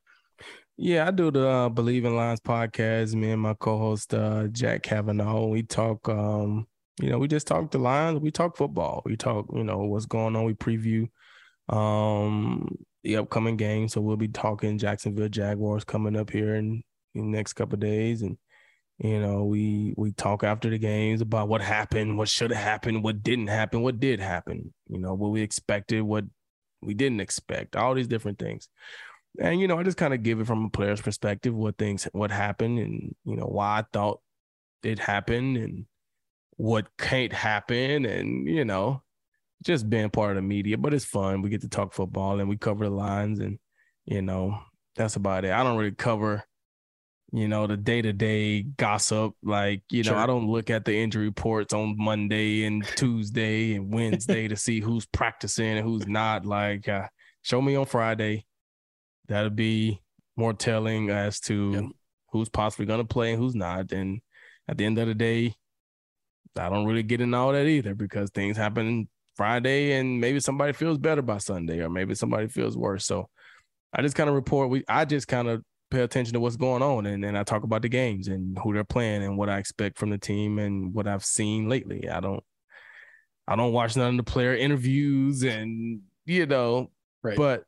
Speaker 8: Yeah, I do the uh, Bleav in Lions podcast. Me and my co-host uh, Jack Kavanaugh. We talk. Um, you know, we just talk the Lions. We talk football. We talk. You know what's going on. We preview um the upcoming game. So we'll be talking Jacksonville Jaguars coming up here in, in the next couple days, and you know we we talk after the games about what happened, what should have happened, what didn't happen, what did happen. You know what we expected, what we didn't expect, all these different things. And you know, I just kind of give it from a player's perspective, what things, what happened, and you know why I thought it happened, and what can't happen, and you know, just being part of the media, but it's fun. We get to talk football and we cover the lines, and you know that's about it. I don't really cover, you know, the day to day gossip. Like you know, I don't look at the injury reports on Monday and Tuesday and Wednesday to see who's practicing and who's not. Like, uh, show me on Friday. That'll be more telling as to yep. who's possibly going to play and who's not. And at the end of the day, I don't really get in all that either because things happen Friday, and maybe somebody feels better by Sunday, or maybe somebody feels worse. So I just kind of report. We I just kind of pay attention to what's going on, and then I talk about the games and who they're playing and what I expect from the team and what I've seen lately. I don't I don't watch none of the player interviews and you know, right. but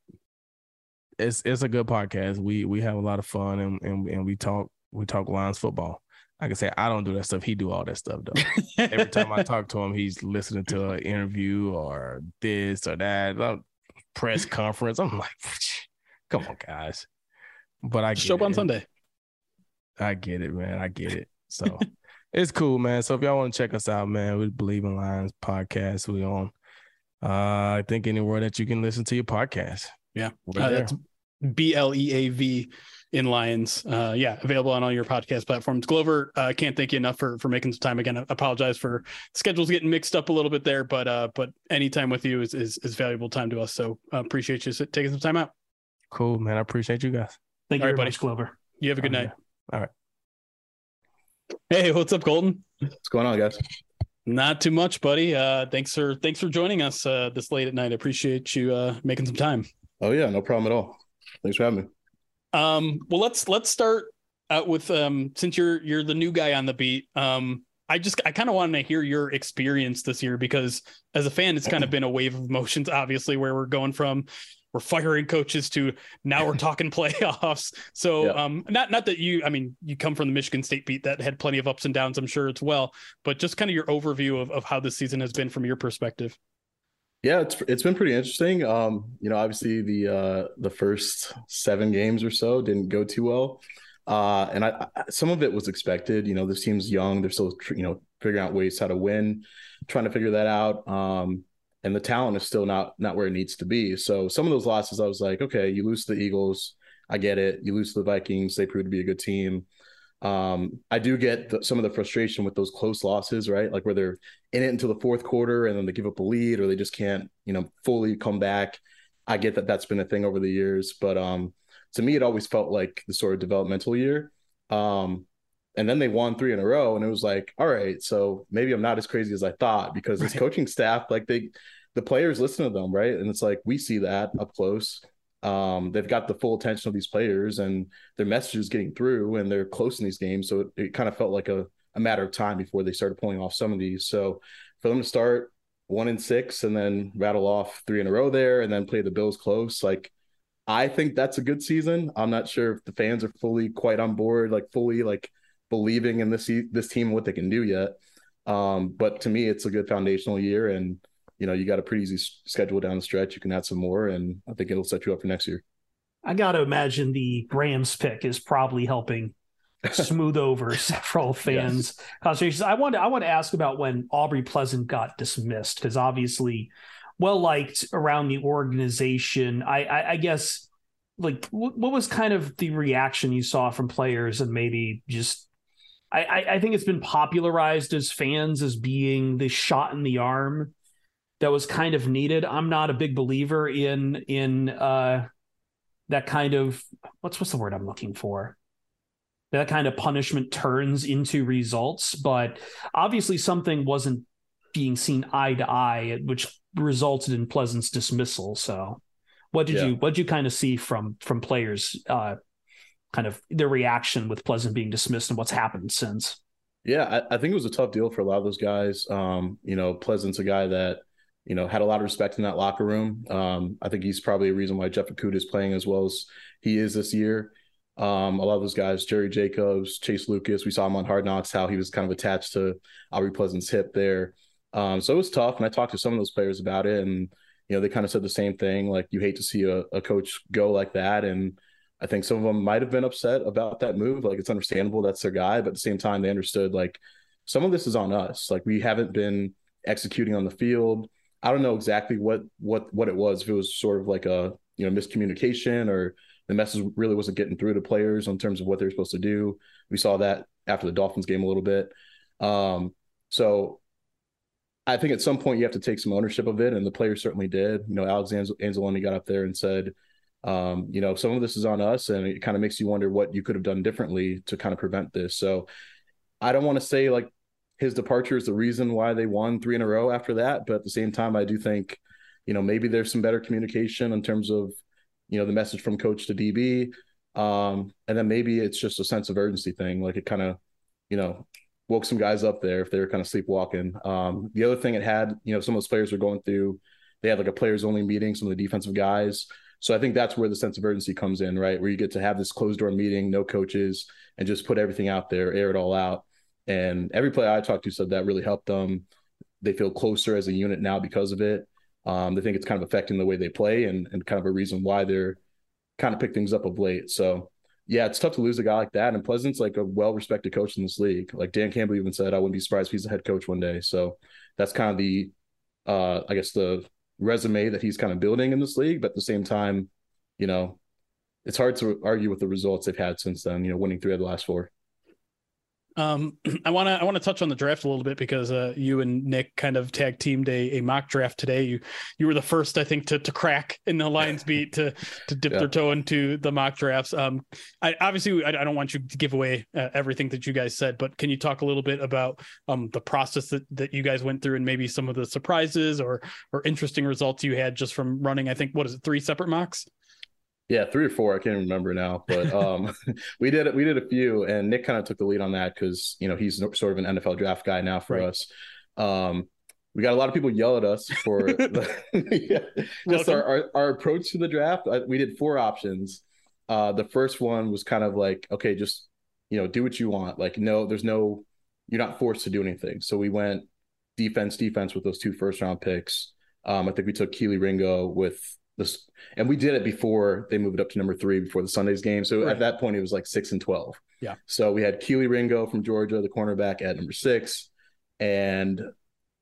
Speaker 8: it's it's a good podcast. We we have a lot of fun and and, and we talk we talk Lions football. I can say I don't do that stuff. He do all that stuff though. Every time I talk to him, he's listening to an interview or this or that press conference. I'm like, come on, guys. But I
Speaker 4: show up on Sunday.
Speaker 8: I get it, man. I get it. So it's cool, man. So if y'all want to check us out, man, we Bleav in Lions podcast. We on uh I think anywhere that you can listen to your podcast.
Speaker 4: Yeah. Uh, that's B L E A V in Lions. Uh, yeah, available on all your podcast platforms. Glover, I uh, can't thank you enough for for making some time again. I apologize for schedules getting mixed up a little bit there, but uh, but any time with you is is, is valuable time to us. So uh, appreciate you taking some time out.
Speaker 8: Cool, man. I appreciate you guys.
Speaker 6: Thank all you right, buddy. much, Glover.
Speaker 4: You have a good night.
Speaker 8: All right.
Speaker 4: Hey, what's up, Colton?
Speaker 9: What's going on, guys?
Speaker 4: Not too much, buddy. Uh, thanks for thanks for joining us uh, this late at night. I appreciate you uh, making some time.
Speaker 9: Oh yeah, no problem at all. Thanks for having me.
Speaker 4: Um, well, let's let's start out with um, since you're you're the new guy on the beat. Um, I just I kind of want to hear your experience this year because as a fan, it's kind of been a wave of emotions. Obviously, where we're going from we're firing coaches to now we're talking playoffs. So yeah. um not not that you I mean you come from the Michigan State beat that had plenty of ups and downs, I'm sure as well, but just kind of your overview of, of how this season has been from your perspective.
Speaker 9: Yeah, it's it's been pretty interesting. Um, you know, obviously the uh, the first seven games or so didn't go too well, uh, and I, I, some of it was expected. You know, this team's young; they're still you know figuring out ways how to win, trying to figure that out. Um, and the talent is still not not where it needs to be. So some of those losses, I was like, okay, you lose the Eagles, I get it. You lose the Vikings; they prove to be a good team. Um, I do get the, some of the frustration with those close losses, right? Like where they're in it until the fourth quarter and then they give up a lead or they just can't, you know, fully come back. I get that that's been a thing over the years, but um, to me, it always felt like the sort of developmental year. Um, and then they won three in a row, and it was like, all right, so maybe I'm not as crazy as I thought because this coaching staff, like they, the players listen to them, right? And it's like we see that up close um, they've got the full attention of these players and their message is getting through and they're close in these games. So it, it kind of felt like a, a matter of time before they started pulling off some of these. So for them to start one and six and then rattle off three in a row there and then play the Bills close, like I think that's a good season. I'm not sure if the fans are fully quite on board, like fully like believing in this this team and what they can do yet. Um, but to me, it's a good foundational year and you know, you got a pretty easy schedule down the stretch. You can add some more, and I think it'll set you up for next year.
Speaker 6: I got to imagine the Rams pick is probably helping smooth over several fans' uh, yes. conversations. I want to, I want to ask about when Aubrey Pleasant got dismissed because obviously well liked around the organization. I, I, I guess like what, what was kind of the reaction you saw from players and maybe just I, I think it's been popularized as fans as being the shot in the arm that was kind of needed. I'm not a big believer in in uh, that kind of what's what's the word I'm looking for? that kind of punishment turns into results. But obviously, something wasn't being seen eye to eye, which resulted in Pleasant's dismissal. So, what did yeah. you what did you kind of see from from players, uh, kind of their reaction with Pleasant being dismissed and what's happened since?
Speaker 9: Yeah, I, I think it was a tough deal for a lot of those guys. Um, you know, Pleasant's a guy that you know had a lot of respect in that locker room. Um, I think he's probably a reason why Jeff Okudah is playing as well as he is this year. Um, a lot of those guys, Jerry Jacobs, Chase Lucas, we saw him on Hard Knocks, how he was kind of attached to Aubrey Pleasant's hip there. Um, so it was tough. And I talked to some of those players about it, and you know, they kind of said the same thing. Like you hate to see a, a coach go like that. And I think some of them might have been upset about that move. Like it's understandable that's their guy, but at the same time, they understood like some of this is on us. Like we haven't been executing on the field. I don't know exactly what what what it was. If it was sort of like a you know miscommunication or the message really wasn't getting through to players in terms of what they're supposed to do. We saw that after the Dolphins game a little bit. Um, so I think at some point you have to take some ownership of it, and the players certainly did. You know, Alex Anzalone got up there and said, um, you know, some of this is on us, and it kind of makes you wonder what you could have done differently to kind of prevent this. So I don't want to say like his departure is the reason why they won three in a row after that, but at the same time, I do think, you know, maybe there's some better communication in terms of, you know, the message from coach to DB. Um, and then maybe it's just a sense of urgency thing. Like it kind of, you know, woke some guys up there if they were kind of sleepwalking. Um, the other thing it had, you know, some of those players were going through, they had like a players only meeting, some of the defensive guys. So I think that's where the sense of urgency comes in, right? Where you get to have this closed door meeting, no coaches, and just put everything out there, air it all out. And every player I talked to said that really helped them. They feel closer as a unit now because of it. Um, they think it's kind of affecting the way they play and, and kind of a reason why they're kind of pick things up of late. So yeah, it's tough to lose a guy like that. And Pleasant's like a well respected coach in this league. Like Dan Campbell even said, I wouldn't be surprised if he's a head coach one day. So that's kind of the, uh, I guess the resume that he's kind of building in this league. But at the same time, you know, it's hard to argue with the results they've had since then. You know, winning three of the last four.
Speaker 4: Um, I want to I want to touch on the draft a little bit because uh, you and Nick kind of tag teamed a, a mock draft today. You you were the first, I think, to to crack in the Lions beat to to dip yeah. their toe into the mock drafts. Um, I obviously I, I don't want you to give away uh, everything that you guys said, but can you talk a little bit about um the process that that you guys went through and maybe some of the surprises or or interesting results you had just from running? I think what is it, three separate mocks?
Speaker 9: Yeah, three or four. I can't remember now, but um, we did we did a few, and Nick kind of took the lead on that because you know he's sort of an NFL draft guy now for right. us. Um, we got a lot of people yell at us for the, yeah, just our, our, our approach to the draft. We did four options. Uh, the first one was kind of like, okay, just you know, do what you want. Like, no, there's no, you're not forced to do anything. So we went defense, defense with those two first round picks. Um, I think we took Kelee Ringo with this, and we did it before they moved up to number three before the Sundays game. So right. at that point, it was like six and twelve.
Speaker 4: Yeah.
Speaker 9: So we had Kelee Ringo from Georgia, the cornerback, at number six, and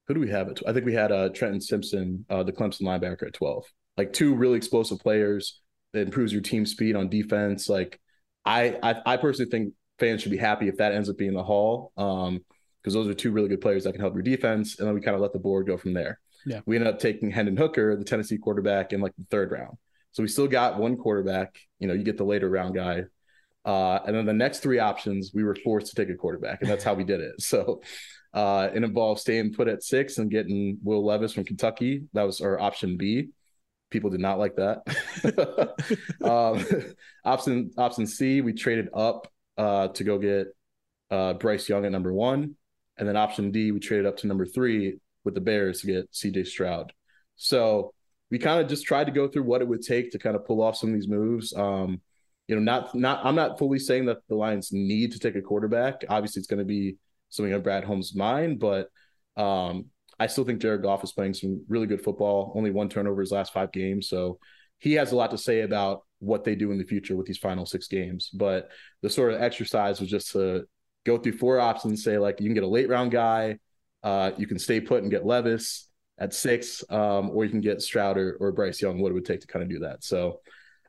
Speaker 9: who do we have? I think we had uh, Trenton Simpson, uh, the Clemson linebacker, at twelve. Like two really explosive players that improves your team speed on defense. Like I, I, I personally think fans should be happy if that ends up being the haul, um, because those are two really good players that can help your defense, and then we kind of let the board go from there.
Speaker 4: Yeah.
Speaker 9: We ended up taking Hendon Hooker, the Tennessee quarterback, in like the third round. So we still got one quarterback. You know, you get the later round guy. Uh, and then the next three options, we were forced to take a quarterback, and that's how we did it. So uh, it involved staying put at six and getting Will Levis from Kentucky. That was our option B. People did not like that. um, option option C, we traded up uh, to go get uh, Bryce Young at number one, and then option D, we traded up to number three with the Bears to get CJ Stroud. So we kind of just tried to go through what it would take to kind of pull off some of these moves. Um, you know, not not I'm not fully saying that the Lions need to take a quarterback. Obviously, it's going to be something on Brad Holmes' mind, but um, I still think Jared Goff is playing some really good football. Only one turnover his last five games, so he has a lot to say about what they do in the future with these final six games. But the sort of exercise was just to go through four options, say like you can get a late round guy, uh, you can stay put and get Levis at six, um, or you can get Stroud or, or Bryce Young, what it would take to kind of do that. So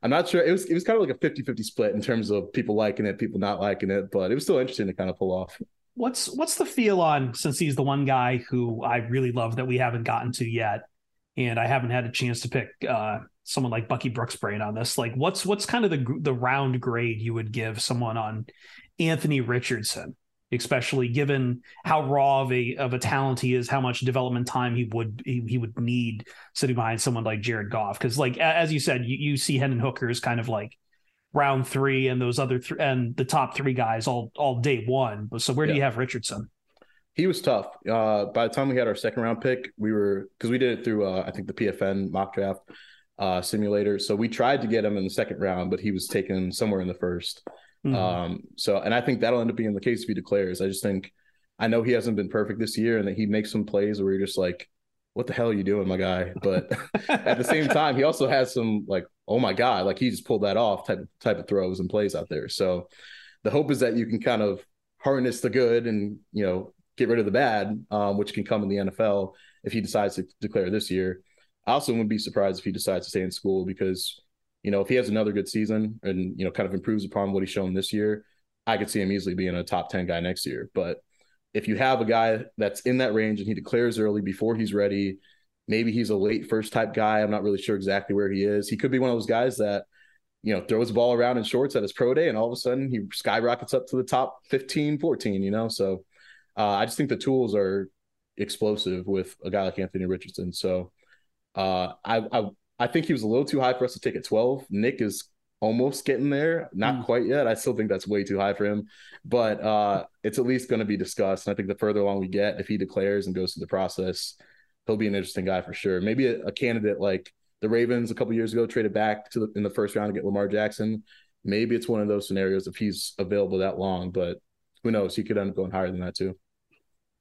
Speaker 9: I'm not sure. It was it was kind of like a 50 50 split in terms of people liking it, people not liking it, but it was still interesting to kind of pull off.
Speaker 6: What's what's the feel on since he's the one guy who I really love that we haven't gotten to yet, and I haven't had a chance to pick uh, someone like Bucky Brooks brain on this. Like, what's what's kind of the the round grade you would give someone on Anthony Richardson, especially given how raw of a of a talent he is, how much development time he would he, he would need sitting behind someone like Jared Goff. Because, like as you said, you, you see Hendon Hooker is kind of like round three, and those other th- and the top three guys all all day one. So where yeah. do you have Richardson?
Speaker 9: He was tough. Uh, by the time we had our second round pick, we were because we did it through uh, I think the PFN mock draft uh, simulator. So we tried to get him in the second round, but he was taken somewhere in the 1st mm-hmm. Um, so and I think that'll end up being the case if he declares. I just think I know he hasn't been perfect this year, and that he makes some plays where you're just like, "What the hell are you doing, my guy?" But at the same time, he also has some like, "Oh my god!" Like he just pulled that off type type of throws and plays out there. So the hope is that you can kind of harness the good and you know get rid of the bad, um, which can come in the NFL if he decides to declare this year. I also wouldn't be surprised if he decides to stay in school because, you know, if he has another good season and, you know, kind of improves upon what he's shown this year, I could see him easily being a top 10 guy next year. But if you have a guy that's in that range and he declares early before he's ready, maybe he's a late first type guy. I'm not really sure exactly where he is. He could be one of those guys that, you know, throws the ball around in shorts at his pro day and all of a sudden he skyrockets up to the top 15, 14, you know? So uh, I just think the tools are explosive with a guy like Anthony Richardson. So uh, I, I I think he was a little too high for us to take at 12. Nick is almost getting there, not mm. quite yet. I still think that's way too high for him, but uh, it's at least going to be discussed. And I think the further along we get, if he declares and goes through the process, he'll be an interesting guy for sure. Maybe a, a candidate like the Ravens a couple years ago traded back to the, in the first round to get Lamar Jackson. Maybe it's one of those scenarios if he's available that long, but who knows? He could end up going higher than that too.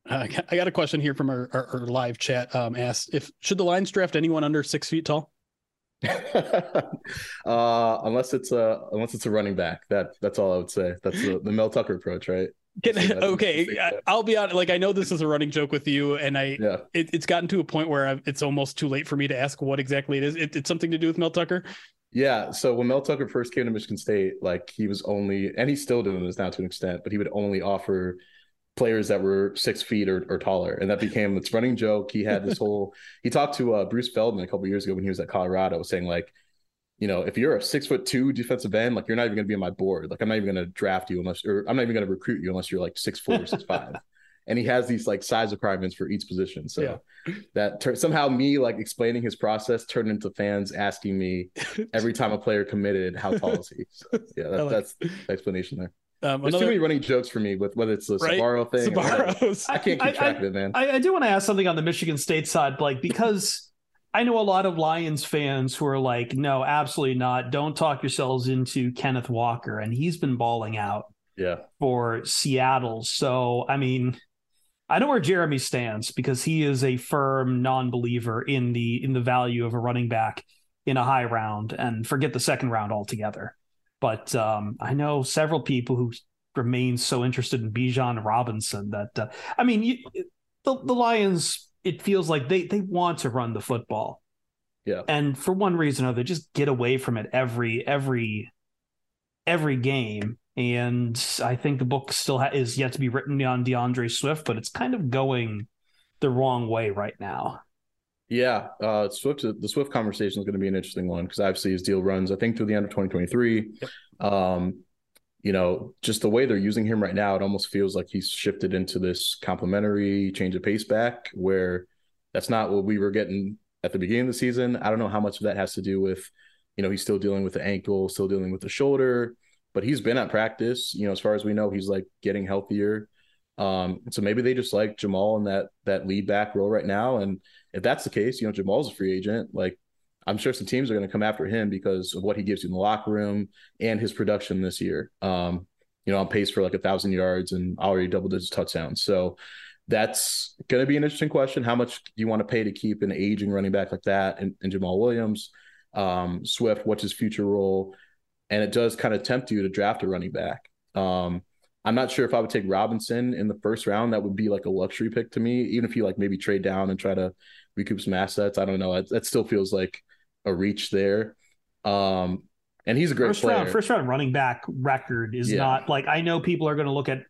Speaker 4: Uh, I got a question here from our, our, our live chat. Um, asked if should the Lions draft anyone under six feet tall?
Speaker 9: Uh, unless it's a unless it's a running back. That that's all I would say. That's the, the Mel Tucker approach, right?
Speaker 4: Can, okay, I'll be honest. Like I know this is a running joke with you, and I yeah. it, it's gotten to a point where I've, it's almost too late for me to ask what exactly it is. It, it's something to do with Mel Tucker.
Speaker 9: Yeah. So when Mel Tucker first came to Michigan State, like he was only, and he's still doing this now to an extent, but he would only offer players that were six feet or, or taller, and that became its running joke. He had this whole. He talked to uh, Bruce Feldman a couple years ago when he was at Colorado, saying like, you know, if you're a six foot two defensive end, like you're not even going to be on my board. Like I'm not even going to draft you unless, or I'm not even going to recruit you unless you're like six four or six five. And he has these like size requirements for each position. So yeah. that ter- somehow me like explaining his process turned into fans asking me every time a player committed, how tall is he? So, yeah, that, like that's the explanation there. Um, There's another... too many running jokes for me with whether it's the right? Thing. I can't keep track I, of it, man.
Speaker 6: I, I do want to ask something on the Michigan State side, like because I know a lot of Lions fans who are like, no, absolutely not. Don't talk yourselves into Kenneth Walker, and he's been balling out.
Speaker 9: Yeah.
Speaker 6: For Seattle, so I mean, I know where Jeremy stands because he is a firm non-believer in the in the value of a running back in a high round, and forget the second round altogether. But um, I know several people who remain so interested in Bijan Robinson that uh, I mean, you, the the Lions. It feels like they they want to run the football,
Speaker 9: yeah.
Speaker 6: And for one reason or other, just get away from it every every every game. And I think the book still ha- is yet to be written on D'Andre Swift, but it's kind of going the wrong way right now.
Speaker 9: Yeah, uh, Swift. The Swift conversation is going to be an interesting one because obviously his deal runs, I think, through the end of 2023. Yep. Um, you know, just the way they're using him right now, it almost feels like he's shifted into this complementary change of pace back, where that's not what we were getting at the beginning of the season. I don't know how much of that has to do with, you know, he's still dealing with the ankle, still dealing with the shoulder, but he's been at practice. You know, as far as we know, he's like getting healthier. Um, so maybe they just like Jamaal in that that lead back role right now, and if that's the case, you know, Jamaal's a free agent. Like, I'm sure some teams are going to come after him because of what he gives you in the locker room and his production this year. Um, you know, on pace for like a thousand yards and already double digit touchdowns. So that's going to be an interesting question. How much do you want to pay to keep an aging running back like that and, and Jamaal Williams? Um, Swift, what's his future role? And it does kind of tempt you to draft a running back. Um, I'm not sure if I would take Robinson in the first round. That would be like a luxury pick to me, even if you like maybe trade down and try to recoup some assets. I don't know. That, that still feels like a reach there. Um, and he's a great
Speaker 6: first
Speaker 9: player.
Speaker 6: Round, first round running back record is yeah. not like I know people are going to look at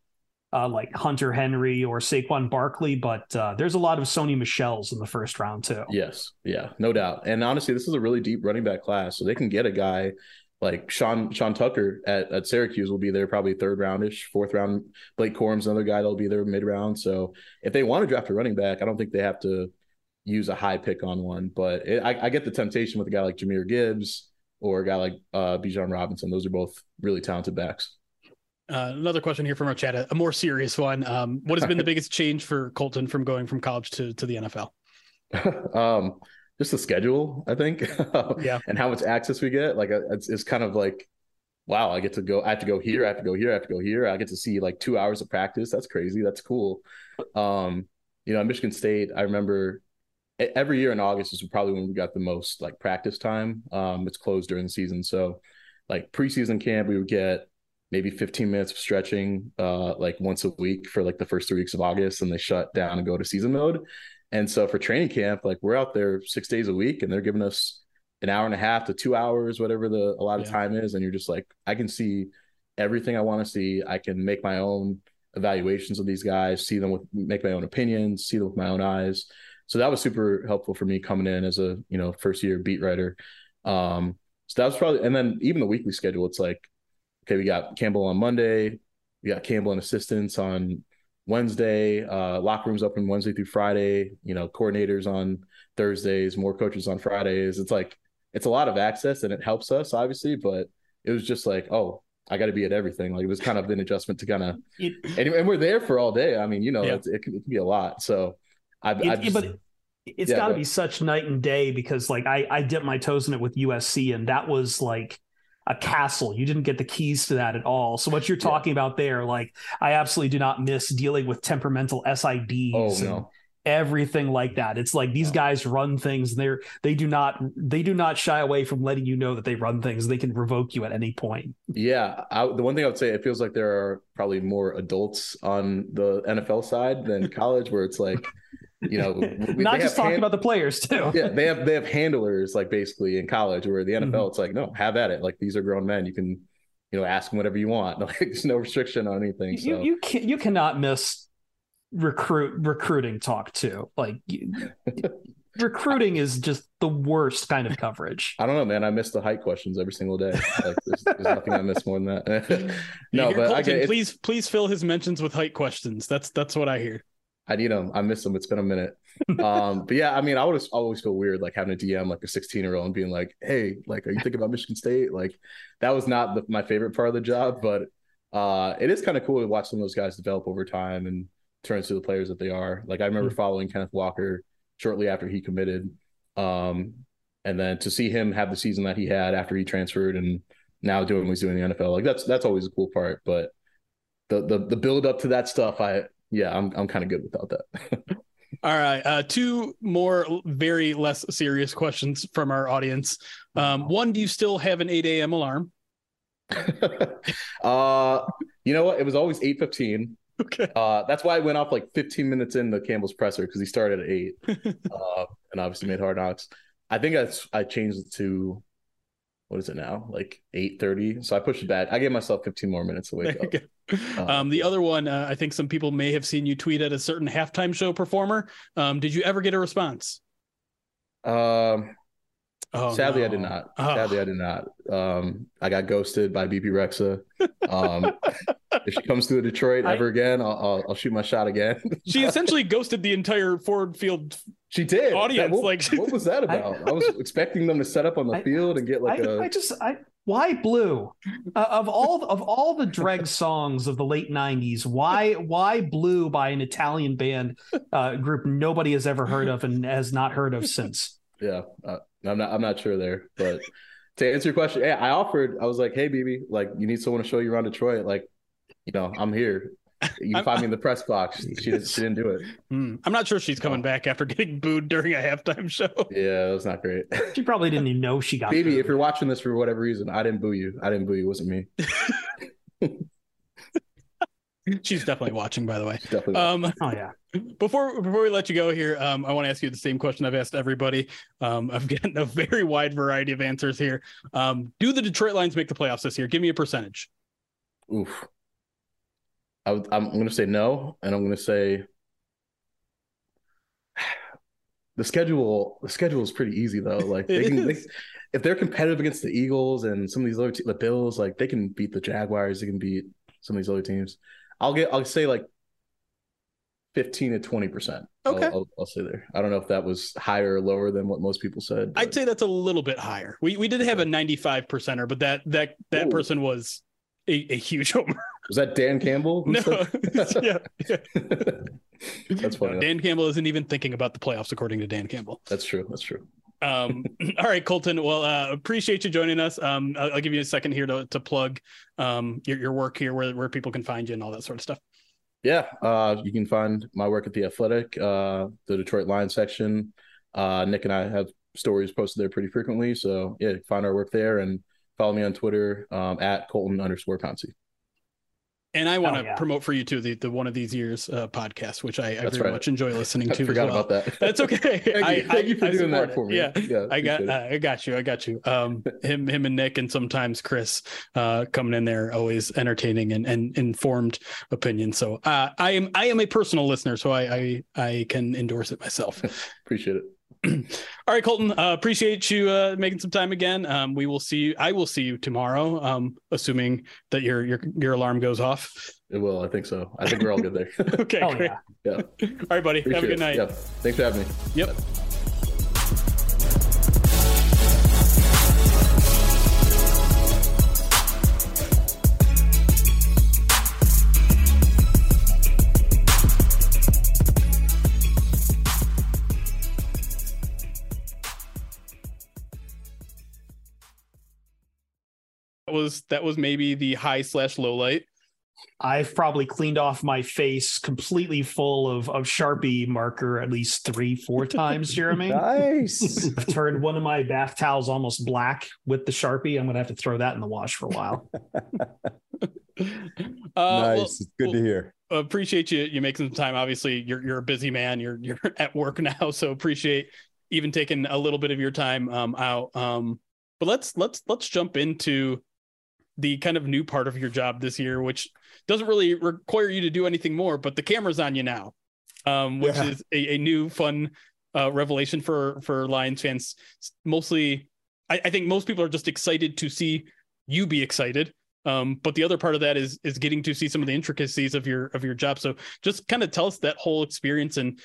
Speaker 6: uh, like Hunter Henry or Saquon Barkley, but uh, there's a lot of Sony Michels in the first round too.
Speaker 9: Yes, yeah, no doubt. And honestly, this is a really deep running back class, so they can get a guy like Sean Sean Tucker at, at Syracuse will be there probably third roundish, fourth round. Blake Corum's another guy that'll be there mid round. So if they want to draft a running back, I don't think they have to use a high pick on one. But it, I, I, get the temptation with a guy like Jahmyr Gibbs or a guy like uh, Bijan Robinson. Those are both really talented backs.
Speaker 4: Uh, another question here from our chat, a more serious one. Um, what has been the biggest change for Colton from going from college to, to the NFL?
Speaker 9: um, just the schedule, I think.
Speaker 4: yeah.
Speaker 9: and how much access we get. Like uh, it's, it's kind of like, wow, I get to go, I have to go here, I have to go here, I have to go here. I get to see like two hours of practice. That's crazy. That's cool. Um, you know, at Michigan State, I remember every year in August is probably when we got the most like practice time. Um, it's closed during the season. So like preseason camp, we would get maybe 15 minutes of stretching uh, like once a week for like the first three weeks of August and they shut down and go to season mode. And so for training camp, like we're out there six days a week and they're giving us an hour and a half to two hours, whatever the a lot of yeah. time is. And you're just like, I can see everything I want to see. I can make my own evaluations of these guys, see them with make my own opinions, see them with my own eyes. So that was super helpful for me coming in as a, you know, first year beat writer. Um, so that was probably and then even the weekly schedule, it's like, okay, we got Campbell on Monday, we got Campbell and assistants on Wednesday, uh, locker rooms open Wednesday through Friday, you know, coordinators on Thursdays, more coaches on Fridays. It's like, it's a lot of access and it helps us obviously, but it was just like, oh, I got to be at everything. Like it was kind of an adjustment to kind of, and, and, we're there for all day. I mean, you know, yeah. it, can, it, can, be a lot. So I've,
Speaker 6: it,
Speaker 9: I've just,
Speaker 6: but it's yeah, got to be such night and day because like I, I dipped my toes in it with USC and that was like, a castle. You didn't get the keys to that at all. So what you're talking yeah. about there, like I absolutely do not miss dealing with temperamental SIDs.
Speaker 9: Oh, no.
Speaker 6: everything like that it's like these guys run things and they're they do not they do not shy away from letting you know that they run things they can revoke you at any point
Speaker 9: yeah I, the one thing i would say it feels like there are probably more adults on the nfl side than college where it's like you know
Speaker 6: we, not just talking hand, about the players too.
Speaker 9: Yeah they have they have handlers like basically in college where the nfl mm-hmm. it's like no have at it. Like these are grown men. You can you know ask them whatever you want. Like there's no restriction on anything
Speaker 6: you
Speaker 9: so.
Speaker 6: you, can, you cannot miss recruit recruiting talk too. Like recruiting is just the worst kind of coverage.
Speaker 9: I don't know man. I miss the height questions every single day. Like, there's, there's nothing i miss more than that. No but
Speaker 4: Colton, I please please fill his mentions with height questions. That's that's what i hear
Speaker 9: I need them. I miss them. It's been a minute. Um, but yeah, I mean, I would always feel weird like having a DM like a 16 year old and being like, "Hey, like, are you thinking about Michigan State?" Like, that was not the, my favorite part of the job, but uh, it is kind of cool to watch some of those guys develop over time and turn into the players that they are. Like, I remember mm-hmm. following Kenneth Walker shortly after he committed, um, and then to see him have the season that he had after he transferred and now doing what he's doing in the NFL, like that's that's always a cool part. But the the the build up to that stuff, I yeah, I'm I'm kind of good without that.
Speaker 4: All right, uh, two more very less serious questions from our audience. Um, one, do you still have an 8 a.m. alarm?
Speaker 9: uh, you know what? It was always 8:15.
Speaker 4: Okay.
Speaker 9: Uh, that's why I went off like 15 minutes in the Campbell's presser because he started at eight, uh, and obviously made hard knocks. I think I I changed it to what is it now? Like 8:30. So I pushed it back. I gave myself 15 more minutes to wake up.
Speaker 4: Um, um, the other one, uh, I think some people may have seen you tweet at a certain halftime show performer. Um, did you ever get a response?
Speaker 9: Um, oh, sadly, no. I did not. Oh. Sadly, I did not. Um, I got ghosted by Bebe Rexha. Um, if she comes to Detroit I, ever again, I'll, I'll, I'll, shoot my shot again.
Speaker 4: she essentially ghosted the entire Ford Field.
Speaker 9: She did.
Speaker 4: Audience,
Speaker 9: that, what,
Speaker 4: like,
Speaker 9: what was that about? I, I, was expecting them to set up on the field and get like a.
Speaker 6: I just, I, why blue uh, of all of all the dreg songs of the late 90s why why blue by an italian band uh, group nobody has ever heard of and has not heard of since
Speaker 9: yeah uh, i'm not i'm not sure there but to answer your question yeah i offered i was like hey bb like you need someone to show you around detroit like you know i'm here you can find me in the press box. She, she, didn't, she didn't do it.
Speaker 4: Mm, I'm not sure she's coming back after getting booed during a halftime show.
Speaker 9: Yeah, that was not great.
Speaker 6: She probably didn't even know she got.
Speaker 9: Baby, booed. if you're watching this for whatever reason, I didn't boo you. I didn't boo you. It wasn't me.
Speaker 4: she's definitely watching, by the way.
Speaker 9: Definitely.
Speaker 6: Um, oh yeah.
Speaker 4: Before before we let you go here, um, I want to ask you the same question I've asked everybody. Um, I've gotten a very wide variety of answers here. Um, do the Detroit Lions make the playoffs this year? Give me a percentage.
Speaker 9: Oof. I am going to say no, and I'm going to say the schedule. The schedule is pretty easy though. Like they can, they, if they're competitive against the Eagles and some of these other te- the Bills, like they can beat the Jaguars. They can beat some of these other teams. I'll get. I'll say like fifteen to twenty percent.
Speaker 4: Okay,
Speaker 9: I'll, I'll, I'll, say there. I don't know if that was higher or lower than what most people said.
Speaker 4: But... I'd say that's a little bit higher. We we did have a ninety-five percenter, but that that that Ooh. person was a, a, huge homer.
Speaker 9: Was that Dan Campbell?
Speaker 4: no, yeah, yeah.
Speaker 9: that's funny.
Speaker 4: No, Dan Campbell isn't even thinking about the playoffs, according to Dan Campbell.
Speaker 9: That's true. That's true.
Speaker 4: Um, all right, Colton. Well, uh, appreciate you joining us. Um, I'll, I'll, give you a second here to, to plug um, your, your work here, where, where people can find you and all that sort of stuff.
Speaker 9: Yeah, uh, you can find my work at the Athletic, uh, the Detroit Lions section. Uh, Nick and I have stories posted there pretty frequently, so yeah, find our work there and follow me on Twitter um, at Colton underscore Pouncy.
Speaker 4: And I want to yeah. promote for you too the, the one of these years uh, podcast, which I, I very right. much enjoy listening to.
Speaker 9: I forgot
Speaker 4: well.
Speaker 9: about that.
Speaker 4: That's okay.
Speaker 9: thank,
Speaker 4: I,
Speaker 9: you. thank you for I doing that for me.
Speaker 4: Yeah, yeah I got uh, I got you. I got you. Um, him him and Nick and sometimes Chris uh, coming in there always entertaining and, and informed opinion. So uh, I am I am a personal listener, so I I, I can endorse it myself.
Speaker 9: Appreciate it.
Speaker 4: All right, Colton. Uh, appreciate you uh, making some time again. Um, we will see you. I will see you tomorrow, um, assuming that your your your alarm goes off.
Speaker 9: It will. I think so. I think we're all good there.
Speaker 4: okay, oh, great.
Speaker 9: Yeah.
Speaker 4: yeah. All right, buddy. Appreciate Have a good night.
Speaker 9: Yeah. Thanks for having me.
Speaker 4: Yep. That was that was maybe the high slash low light.
Speaker 6: I've probably cleaned off my face completely full of, of Sharpie marker at least three, four times, Jeremy.
Speaker 10: nice.
Speaker 6: I've turned one of my bath towels almost black with the Sharpie. I'm going to have to throw that in the wash for a while.
Speaker 10: uh, nice. Well, it's good well, to hear.
Speaker 4: Appreciate you you making some time. Obviously, you're you're a busy man. You're you're at work now, so appreciate even taking a little bit of your time um, out. Um, but let's let's let's jump into the kind of new part of your job this year, which doesn't really require you to do anything more, but the camera's on you now, um, which yeah. is a, a, new fun uh, revelation for for Lions fans. Mostly, I, I, think most people are just excited to see you be excited. Um, but the other part of that is is getting to see some of the intricacies of your of your job. So just kind of tell us that whole experience and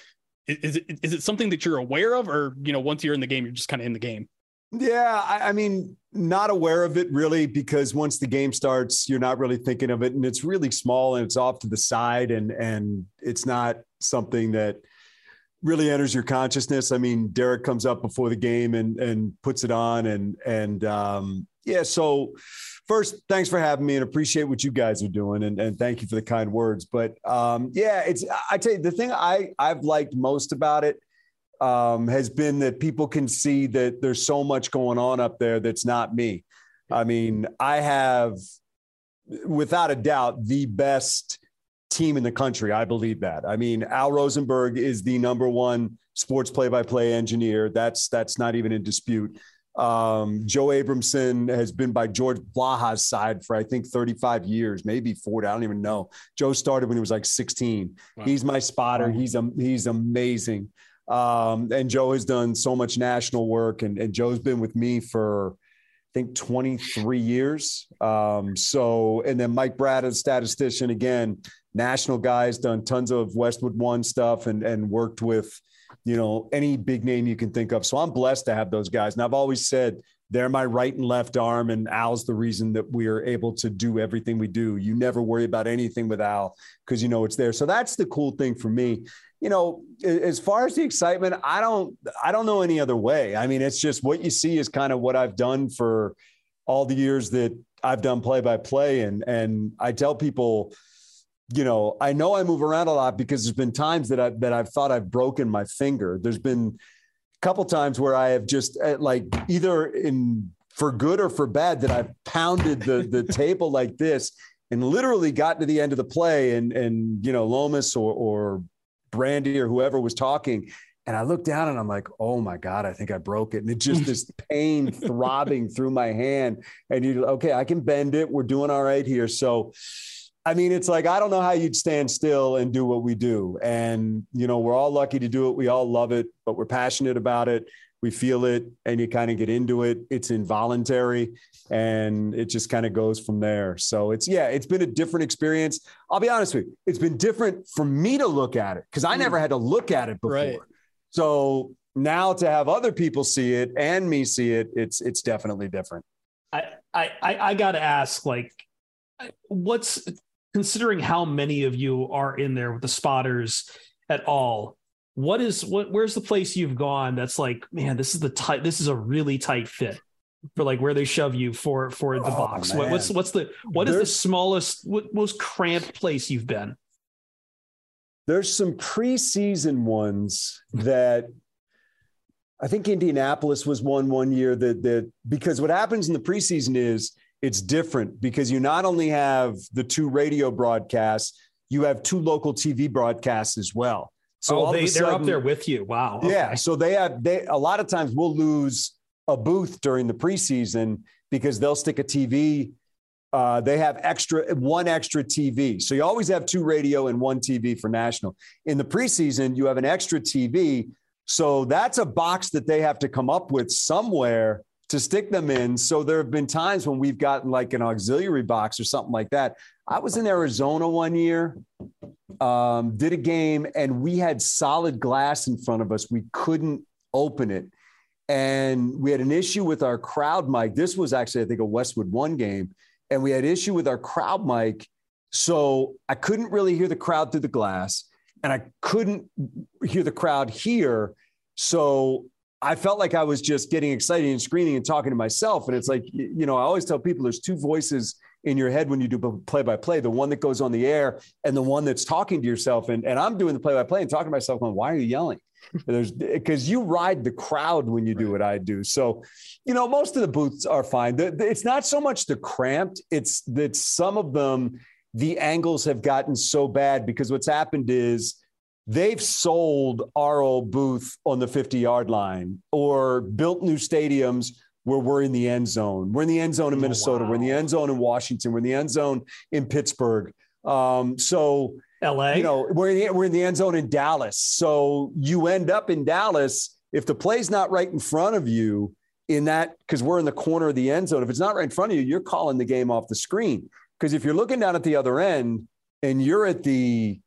Speaker 4: is it is it something that you're aware of, or you know, once you're in the game, you're just kind of in the game.
Speaker 10: Yeah, I, I, mean, not aware of it really because once the game starts, you're not really thinking of it, and it's really small and it's off to the side, and and it's not something that really enters your consciousness. I mean, Derek comes up before the game and and puts it on, and and um, yeah. So first, thanks for having me, and appreciate what you guys are doing, and and thank you for the kind words. But um, yeah, it's I tell you the thing I I've liked most about it um, has been that people can see that there's so much going on up there that's not me. I mean, I have, without a doubt, the best team in the country. I believe that. I mean, Al Rosenberg is the number one sports play-by-play engineer. That's that's not even in dispute. Um, Joe Abramson has been by George Blaha's side for I think 35 years, maybe 40. I don't even know. Joe started when he was like 16. Wow. He's my spotter. He's a, he's amazing. Um, and Joe has done so much national work, and, and Joe's been with me for I think 23 years. Um, so, and then Mike Brad, a statistician, again, national guys, done tons of Westwood One stuff and and worked with, you know, any big name you can think of. So I'm blessed to have those guys. And I've always said they're my right and left arm, and Al's the reason that we are able to do everything we do. You never worry about anything with Al because you know it's there. So that's the cool thing for me you know, as far as the excitement, I don't, I don't know any other way. I mean, it's just what you see is kind of what I've done for all the years that I've done play by play. And, and I tell people, you know, I know I move around a lot because there's been times that I that I've thought I've broken my finger. There's been couple times where I have just eh, like either in for good or for bad that I've pounded the the table like this and literally got to the end of the play and and you know Lomas or or Brandy or whoever was talking. And I look down and I'm like, oh my God, I think I broke it. And it's just this pain throbbing through my hand. And you, okay, I can bend it. We're doing all right here. So, I mean, it's like I don't know how you'd stand still and do what we do. And you know, we're all lucky to do it. We all love it, but we're passionate about it. We feel it, and you kind of get into it. It's involuntary, and it just kind of goes from there. So it's yeah, it's been a different experience. I'll be honest with you, it's been different for me to look at it because I never had to look at it before. Right. So now to have other people see it and me see it, it's it's definitely different.
Speaker 6: I I I got to ask, like, what's considering how many of you are in there with the spotters at all what is what where's the place you've gone that's like man this is the tight this is a really tight fit for like where they shove you for for the oh, box? What, what's what's the what is the smallest what most cramped place you've been?
Speaker 10: There's some preseason ones that I think Indianapolis was one one year that that because what happens in the preseason is it's different because you not only have the two radio broadcasts, you have two local TV broadcasts as well.
Speaker 6: So oh, they, they're up there with you. Wow.
Speaker 10: Okay. Yeah. So they have they a lot of times we'll lose a booth during the preseason because they'll stick a TV. Uh, they have extra one extra TV. So you always have two radio and one TV for national. In the preseason, you have an extra TV. So that's a box that they have to come up with somewhere to stick them in. So there have been times when we've gotten like an auxiliary box or something like that. I was in Arizona one year, um, did a game, and we had solid glass in front of us. We couldn't open it. And we had an issue with our crowd mic. This was actually, I think, a Westwood One game. And we had issue with our crowd mic. So I couldn't really hear the crowd through the glass, and I couldn't hear the crowd here. So I felt like I was just getting excited and screaming and talking to myself. And it's like, you know, I always tell people there's two voices in your head when you do play by play the one that goes on the air and the one that's talking to yourself. And, and I'm doing the play by play and talking to myself, going, why are you yelling? There's because you ride the crowd when you do what I do. So, you know, most of the booths are fine. The, the, it's not so much the cramped, it's that some of them, the angles have gotten so bad because what's happened is, they've sold our old booth on the 50 yard line or built new stadiums where we're in the end zone. We're in the end zone in oh, Minnesota. Oh, wow. We're in the end zone in Washington. We're in the end zone in Pittsburgh. Um, so,
Speaker 6: LA,
Speaker 10: you know, we're in, the, we're in the end zone in Dallas. So you end up in Dallas if the play's not right in front of you in that because we're in the corner of the end zone. If it's not right in front of you, you're calling the game off the screen. Because if you're looking down at the other end and you're at the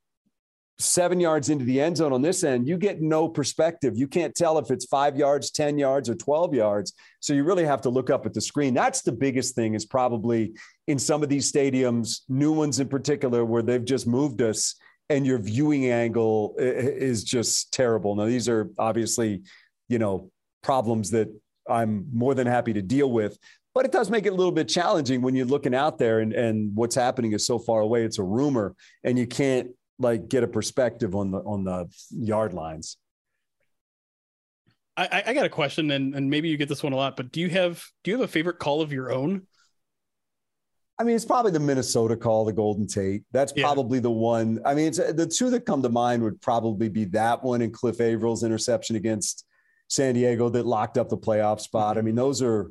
Speaker 10: seven yards into the end zone on this end, you get no perspective. You can't tell if it's five yards, 10 yards, or 12 yards. So you really have to look up at the screen. That's the biggest thing, is probably in some of these stadiums, new ones in particular, where they've just moved us and your viewing angle is just terrible. Now, these are obviously, you know, problems that I'm more than happy to deal with. But it does make it a little bit challenging when you're looking out there and, and what's happening is so far away. It's a rumor and you can't like get a perspective on the on the yard lines.
Speaker 4: I, I got a question, and, and maybe you get this one a lot, but do you have do you have a favorite call of your own?
Speaker 10: I mean, it's probably the Minnesota call, the Golden Tate. That's yeah. probably the one. I mean, it's the two that come to mind would probably be that one and Cliff Avril's interception against San Diego that locked up the playoff spot. Mm-hmm. I mean, those are.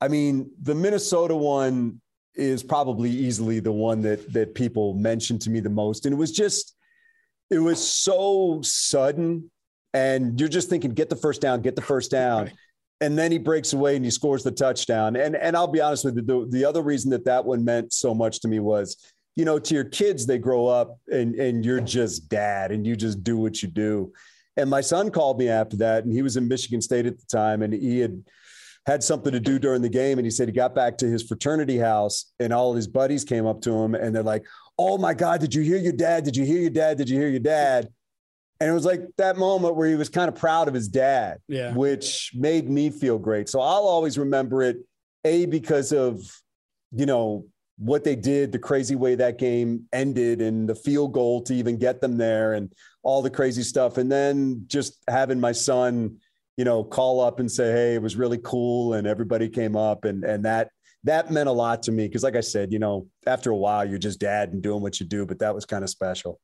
Speaker 10: I mean, the Minnesota one is probably easily the one that that people mentioned to me the most. And it was just, it was so sudden. And you're just thinking, get the first down, get the first down. Right. And then he breaks away and he scores the touchdown. And and I'll be honest with you, the, the other reason that that one meant so much to me was, you know, to your kids, they grow up and and you're just dad and you just do what you do. And my son called me after that, and he was in Michigan State at the time, and he had had something to do during the game. And he said he got back to his fraternity house and all his buddies came up to him and they're like, Oh my God, did you hear your dad? Did you hear your dad? Did you hear your dad? And it was like that moment where he was kind of proud of his dad,
Speaker 4: yeah.
Speaker 10: which made me feel great. So I'll always remember it, A, because of, you know, what they did, the crazy way that game ended, and the field goal to even get them there, and all the crazy stuff. And then just having my son you know, call up and say, "Hey, it was really cool," and everybody came up, and and that that meant a lot to me because, like I said, you know, after a while, you're just dad and doing what you do, but that was kind of special.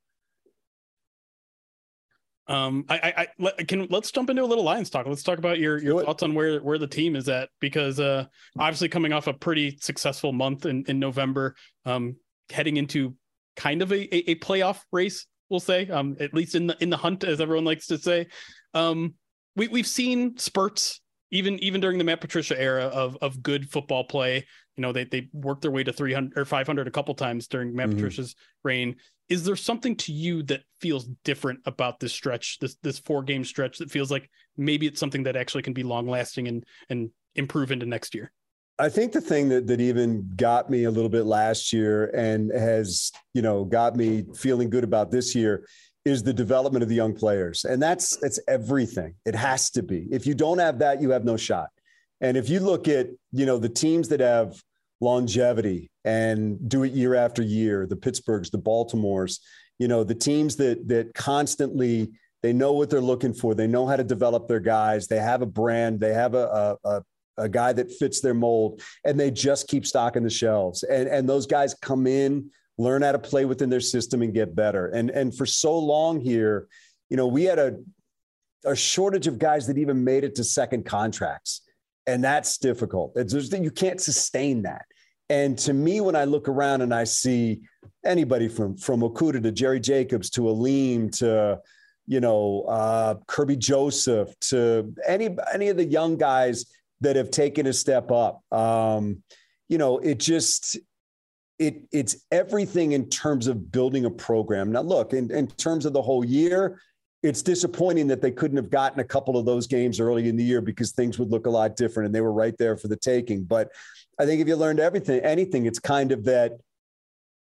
Speaker 4: Um, I, I, I can let's jump into a little Lions talk. Let's talk about your your thoughts on where where the team is at because uh, obviously coming off a pretty successful month in in November, um, heading into kind of a, a, a playoff race. We'll say, um, at least in the in the hunt, as everyone likes to say. Um, we we've seen spurts even even during the Matt Patricia era of of good football play. You know, they they worked their way to 300 or 500 a couple times during Matt mm-hmm. Patricia's reign. Is there something to you that feels different about this stretch, this this four game stretch that feels like maybe it's something that actually can be long lasting and and improve into next year?
Speaker 10: I think the thing that that even got me a little bit last year and has, you know, got me feeling good about this year is the development of the young players. And that's it's everything. It has to be. If you don't have that, you have no shot. And if you look at, you know, the teams that have longevity and do it year after year, the Pittsburghs, the Baltimores, you know, the teams that that constantly they know what they're looking for. They know how to develop their guys. They have a brand. They have a, a, a guy that fits their mold, and they just keep stocking the shelves. And and those guys come in, learn how to play within their system, and get better. And and for so long here, you know, we had a a shortage of guys that even made it to second contracts, and that's difficult. It's just that you can't sustain that. And to me, when I look around and I see anybody from from Okudah to Jerry Jacobs to Alim to you know uh, Kerby Joseph to any any of the young guys that have taken a step up. Um, you know, it just it it's everything in terms of building a program. Now, look, in, in terms of the whole year, it's disappointing that they couldn't have gotten a couple of those games early in the year because things would look a lot different and they were right there for the taking. But I think if you learned everything, anything, it's kind of that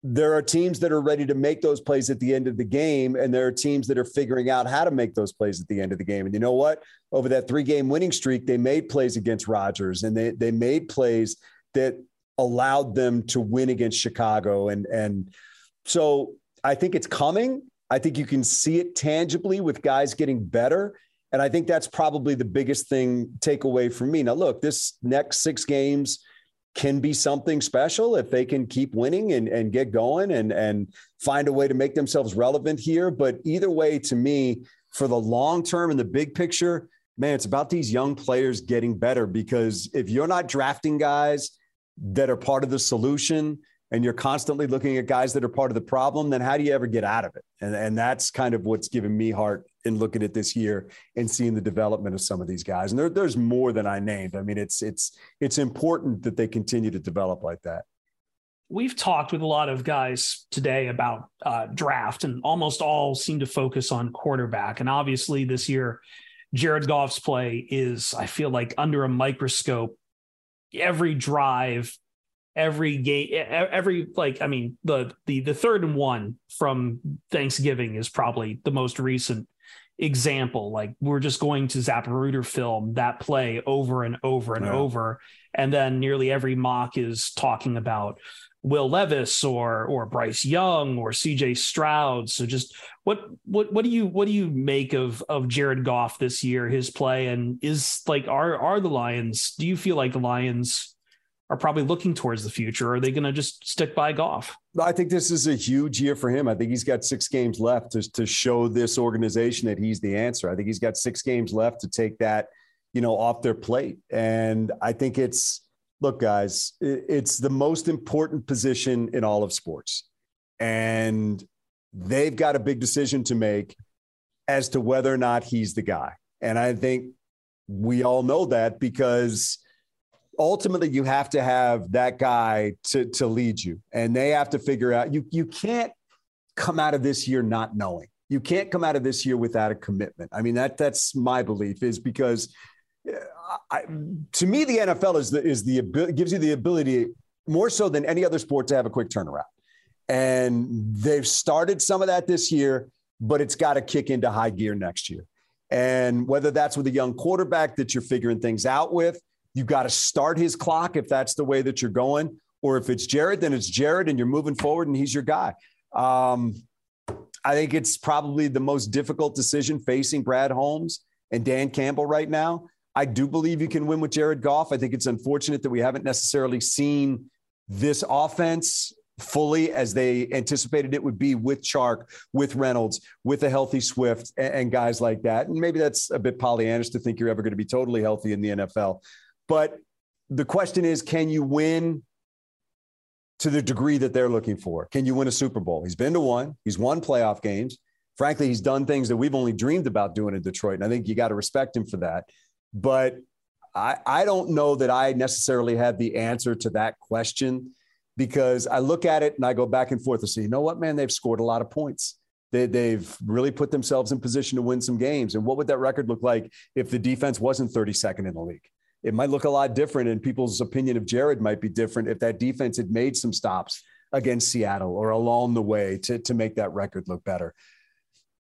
Speaker 10: there are teams that are ready to make those plays at the end of the game, and there are teams that are figuring out how to make those plays at the end of the game. And you know what? Over that three game winning streak, they made plays against Rodgers and they, they made plays that allowed them to win against Chicago. And, and so I think it's coming. I think you can see it tangibly with guys getting better. And I think that's probably the biggest thing takeaway for me. Now, look, this next six games, can be something special if they can keep winning and, and get going and, and find a way to make themselves relevant here. But either way, to me, for the long term and the big picture, man, it's about these young players getting better because if you're not drafting guys that are part of the solution and you're constantly looking at guys that are part of the problem, then how do you ever get out of it? And, and that's kind of what's given me heart in looking at this year and seeing the development of some of these guys. And there, there's more than I named. I mean, it's it's it's important that they continue to develop like that.
Speaker 6: We've talked with a lot of guys today about uh, draft, and almost all seem to focus on quarterback. And obviously, this year, Jared Goff's play is, I feel like, under a microscope. Every drive, every game every like i mean the the the third and one from thanksgiving is probably the most recent example. Like we're just going to Zapruder film that play over and over and yeah. over. And then nearly every mock is talking about Will Levis or or Bryce Young or CJ Stroud. So just what what what do you what do you make of of Jared Goff this year, his play? And is like are are the Lions, do you feel like the Lions are probably looking towards the future? Are they going to just stick by Goff?
Speaker 10: I think this is a huge year for him. I think he's got six games left to, to show this organization that he's the answer. I think he's got six games left to take that, you know, off their plate. And I think it's, look, guys, it's the most important position in all of sports. And they've got a big decision to make as to whether or not he's the guy. And I think we all know that because – ultimately you have to have that guy to to lead you and they have to figure out you you can't come out of this year not knowing you can't come out of this year without a commitment i mean that that's my belief is because I, to me the nfl is the is the gives you the ability more so than any other sport to have a quick turnaround and they've started some of that this year but it's got to kick into high gear next year and whether that's with a young quarterback that you're figuring things out with you've got to start his clock if that's the way that you're going. Or if it's Jared, then it's Jared and you're moving forward and he's your guy. Um, I think it's probably the most difficult decision facing Brad Holmes and Dan Campbell right now. I do believe you can win with Jared Goff. I think it's unfortunate that we haven't necessarily seen this offense fully as they anticipated it would be with Chark, with Reynolds, with a healthy Swift, and, and guys like that. And maybe that's a bit Pollyannish to think you're ever going to be totally healthy in the NFL. But the question is, can you win to the degree that they're looking for. Can you win a Super Bowl? He's been to one, he's won playoff games. Frankly, he's done things that we've only dreamed about doing in Detroit. And I think you got to respect him for that. But I, I don't know that I necessarily have the answer to that question because I look at it and I go back and forth and say, you know what, man, they've scored a lot of points. They, they've really put themselves in position to win some games. And what would that record look like if the defense wasn't 32nd in the league? It might look a lot different, and people's opinion of Jared might be different if that defense had made some stops against Seattle or along the way to, to make that record look better.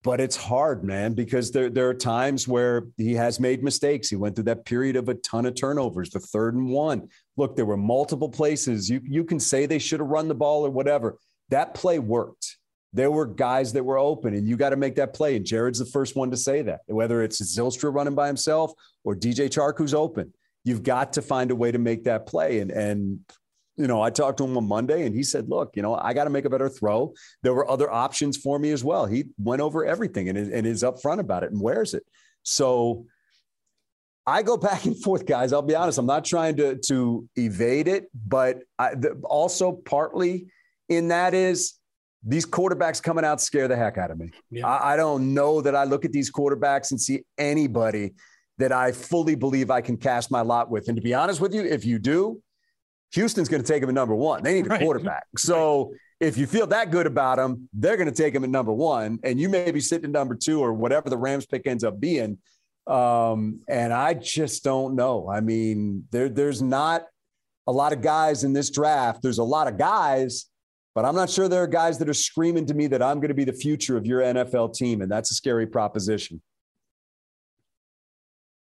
Speaker 10: But it's hard, man, because there, there are times where he has made mistakes. He went through that period of a ton of turnovers, the third and one. Look, there were multiple places. You, you can say they should have run the ball or whatever. That play worked there were guys that were open, and you got to make that play. And Jared's the first one to say that, whether it's Zylstra running by himself or DJ Chark who's open. You've got to find a way to make that play. And and you know, I talked to him on Monday, and he said, "Look, you know, I got to make a better throw. There were other options for me as well. He went over everything and, and is upfront about it and wears it. So." I go back and forth, guys. I'll be honest. I'm not trying to to evade it, but I, the, also partly in that is these quarterbacks coming out scare the heck out of me. Yeah. I, I, don't know that I look at these quarterbacks and see anybody that I fully believe I can cast my lot with. And to be honest with you, if you do, Houston's going to take him at number one. They need a right. quarterback. So right. if you feel that good about him, they're going to take him at number one, and you may be sitting at number two or whatever the Rams pick ends up being. Um, and I just don't know. I mean, there, there's not a lot of guys in this draft. There's a lot of guys but I'm not sure there are guys that are screaming to me that I'm going to be the future of your NFL team, and that's a scary proposition.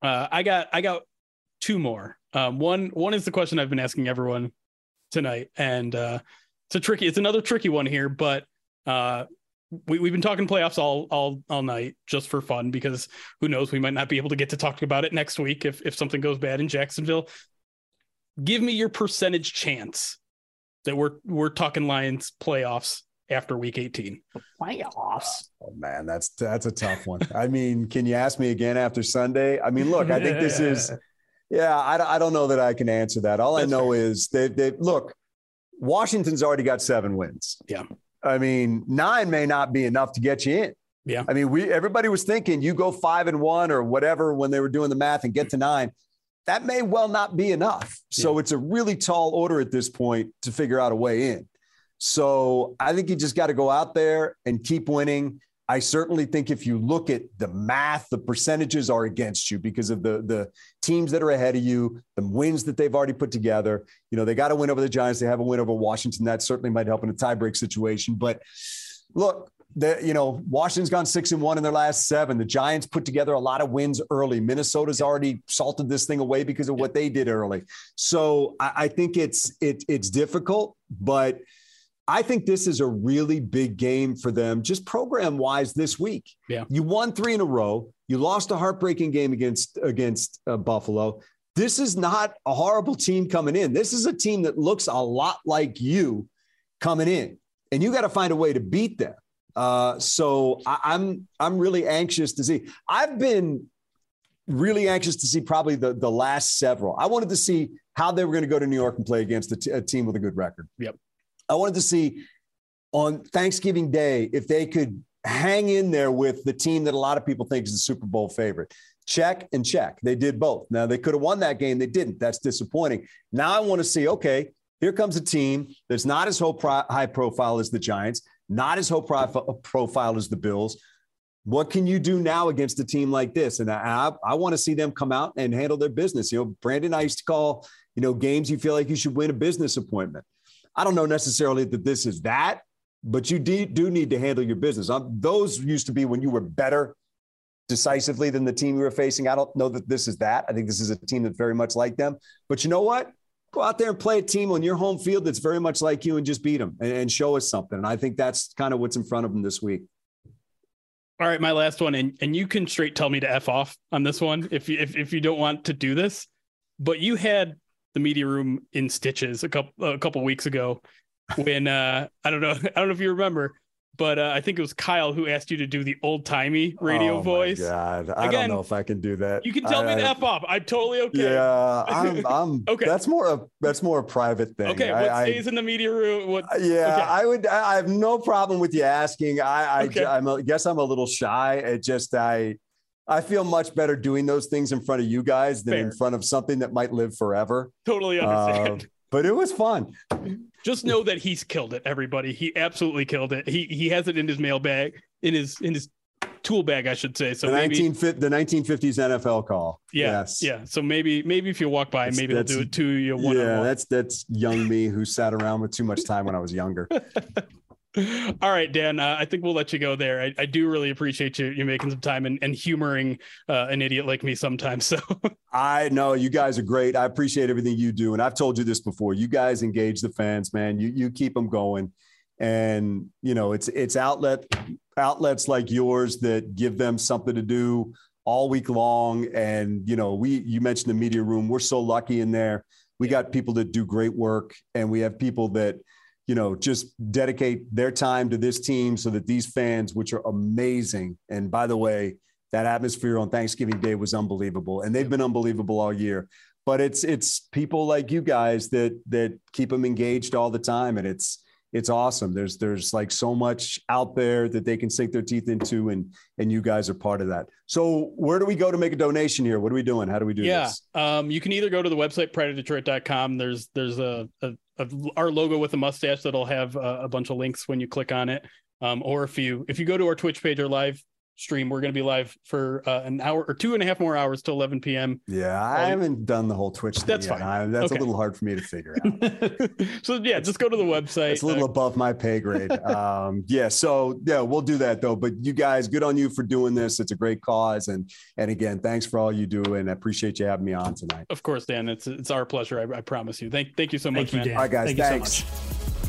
Speaker 4: Uh, I got I got two more. Um, one one is the question I've been asking everyone tonight, and uh, it's a tricky. It's another tricky one here, but uh, we, we've been talking playoffs all all all night just for fun because who knows we might not be able to get to talk about it next week if if something goes bad in Jacksonville. Give me your percentage chance that we're we're talking Lions playoffs after week 18.
Speaker 3: Playoffs.
Speaker 10: Oh man, that's that's a tough one. I mean, can you ask me again after Sunday? I mean, look, I think this is yeah, I, I don't know that I can answer that. All that's I know fair. is they they look, Washington's already got 7 wins.
Speaker 4: Yeah.
Speaker 10: I mean, 9 may not be enough to get you in.
Speaker 4: Yeah.
Speaker 10: I mean, we everybody was thinking you go 5 and 1 or whatever when they were doing the math and get to 9 that may well not be enough. So yeah. it's a really tall order at this point to figure out a way in. So I think you just got to go out there and keep winning. I certainly think if you look at the math, the percentages are against you because of the the teams that are ahead of you, the wins that they've already put together. You know, they got to win over the Giants. They have a win over Washington. That certainly might help in a tiebreak situation. But look, the, you know, Washington's gone six and one in their last seven. The Giants put together a lot of wins early. Minnesota's already salted this thing away because of what they did early. So I, I think it's it, it's difficult, but I think this is a really big game for them, just program wise this week.
Speaker 4: Yeah,
Speaker 10: you won three in a row. You lost a heartbreaking game against against uh, Buffalo. This is not a horrible team coming in. This is a team that looks a lot like you coming in, and you got to find a way to beat them. Uh, so I, I'm I'm really anxious to see. I've been really anxious to see probably the the last several. I wanted to see how they were going to go to New York and play against a, t- a team with a good record.
Speaker 4: Yep.
Speaker 10: I wanted to see on Thanksgiving Day if they could hang in there with the team that a lot of people think is the Super Bowl favorite. Check and check. They did both. Now they could have won that game. They didn't. That's disappointing. Now I want to see. Okay, here comes a team that's not as high profile as the Giants not as high profile as the Bills. What can you do now against a team like this? And I, I want to see them come out and handle their business. You know, Brandon, I used to call, you know, games you feel like you should win a business appointment. I don't know necessarily that this is that, but you do, do need to handle your business. Um, those used to be when you were better decisively than the team you were facing. I don't know that this is that. I think this is a team that's very much like them. But you know what? go out there and play a team on your home field that's very much like you and just beat them and, and show us something. And I think that's kind of what's in front of them this week.
Speaker 4: All right, my last one, and and you can straight tell me to f off on this one if you if, if you don't want to do this, but you had the media room in stitches a couple a couple weeks ago when uh I don't know I don't know if you remember but uh, I think it was Kyle who asked you to do the old timey radio
Speaker 10: oh
Speaker 4: voice.
Speaker 10: God, I Again, don't know if I can do that.
Speaker 4: You can tell
Speaker 10: I,
Speaker 4: me the f off. I'm totally okay.
Speaker 10: Yeah, I'm. I'm okay. That's more a that's more a private thing.
Speaker 4: Okay, what I, stays I, in the media room? What?
Speaker 10: Yeah, okay. I would. I have no problem with you asking. I I okay. I'm a, guess I'm a little shy. It just I. I feel much better doing those things in front of you guys than Fair. in front of something that might live forever.
Speaker 4: Totally understand. Uh,
Speaker 10: but it was fun.
Speaker 4: Just know that he's killed it, everybody. He absolutely killed it. He he has it in his mailbag, in his in his tool bag, I should say. So
Speaker 10: the maybe, 19, the 1950s NFL call.
Speaker 4: Yeah, yes. Yeah. So maybe maybe if you walk by, that's, maybe they'll do it to you.
Speaker 10: Yeah, that's that's young me who sat around with too much time when I was younger.
Speaker 4: All right, Dan. Uh, I think we'll let you go there. I, I do really appreciate you you making some time and, and humoring uh, an idiot like me sometimes. So
Speaker 10: I know you guys are great. I appreciate everything you do, and I've told you this before. You guys engage the fans, man. You you keep them going, and you know it's it's outlet outlets like yours that give them something to do all week long. And you know, we you mentioned the media room. We're so lucky in there. We got people that do great work, and we have people that you know, just dedicate their time to this team so that these fans, which are amazing, and by the way, that atmosphere on Thanksgiving Day was unbelievable, and they've been unbelievable all year. But it's it's people like you guys that that keep them engaged all the time, and it's it's awesome. There's there's like so much out there that they can sink their teeth into, and and you guys are part of that. So where do we go to make a donation here? What are we doing? How do we do this?
Speaker 4: yeah,
Speaker 10: this?
Speaker 4: um, you can either go to the website prideofdetroit.com. There's there's a, a, a, our logo with a mustache that'll have a, a bunch of links when you click on it. Um, or if you if you go to our Twitch page or live stream. We're going to be live for uh, an hour or two and a half more hours till 11 p.m.
Speaker 10: Yeah, I haven't done the whole Twitch thing
Speaker 4: That's
Speaker 10: yet.
Speaker 4: fine.
Speaker 10: I, that's okay. a little hard for me to figure out.
Speaker 4: so yeah, just go to the website.
Speaker 10: It's a little uh, above my pay grade. um, yeah, so yeah, we'll do that though. But you guys, good on you for doing this. It's a great cause, and and again, thanks for all you do, and I appreciate you having me on tonight.
Speaker 4: Of course, Dan. It's it's our pleasure. I, I promise you. Thank thank you so much,
Speaker 6: thank you,
Speaker 4: man.
Speaker 6: Dan.
Speaker 10: All right, guys.
Speaker 6: Thank
Speaker 10: thanks.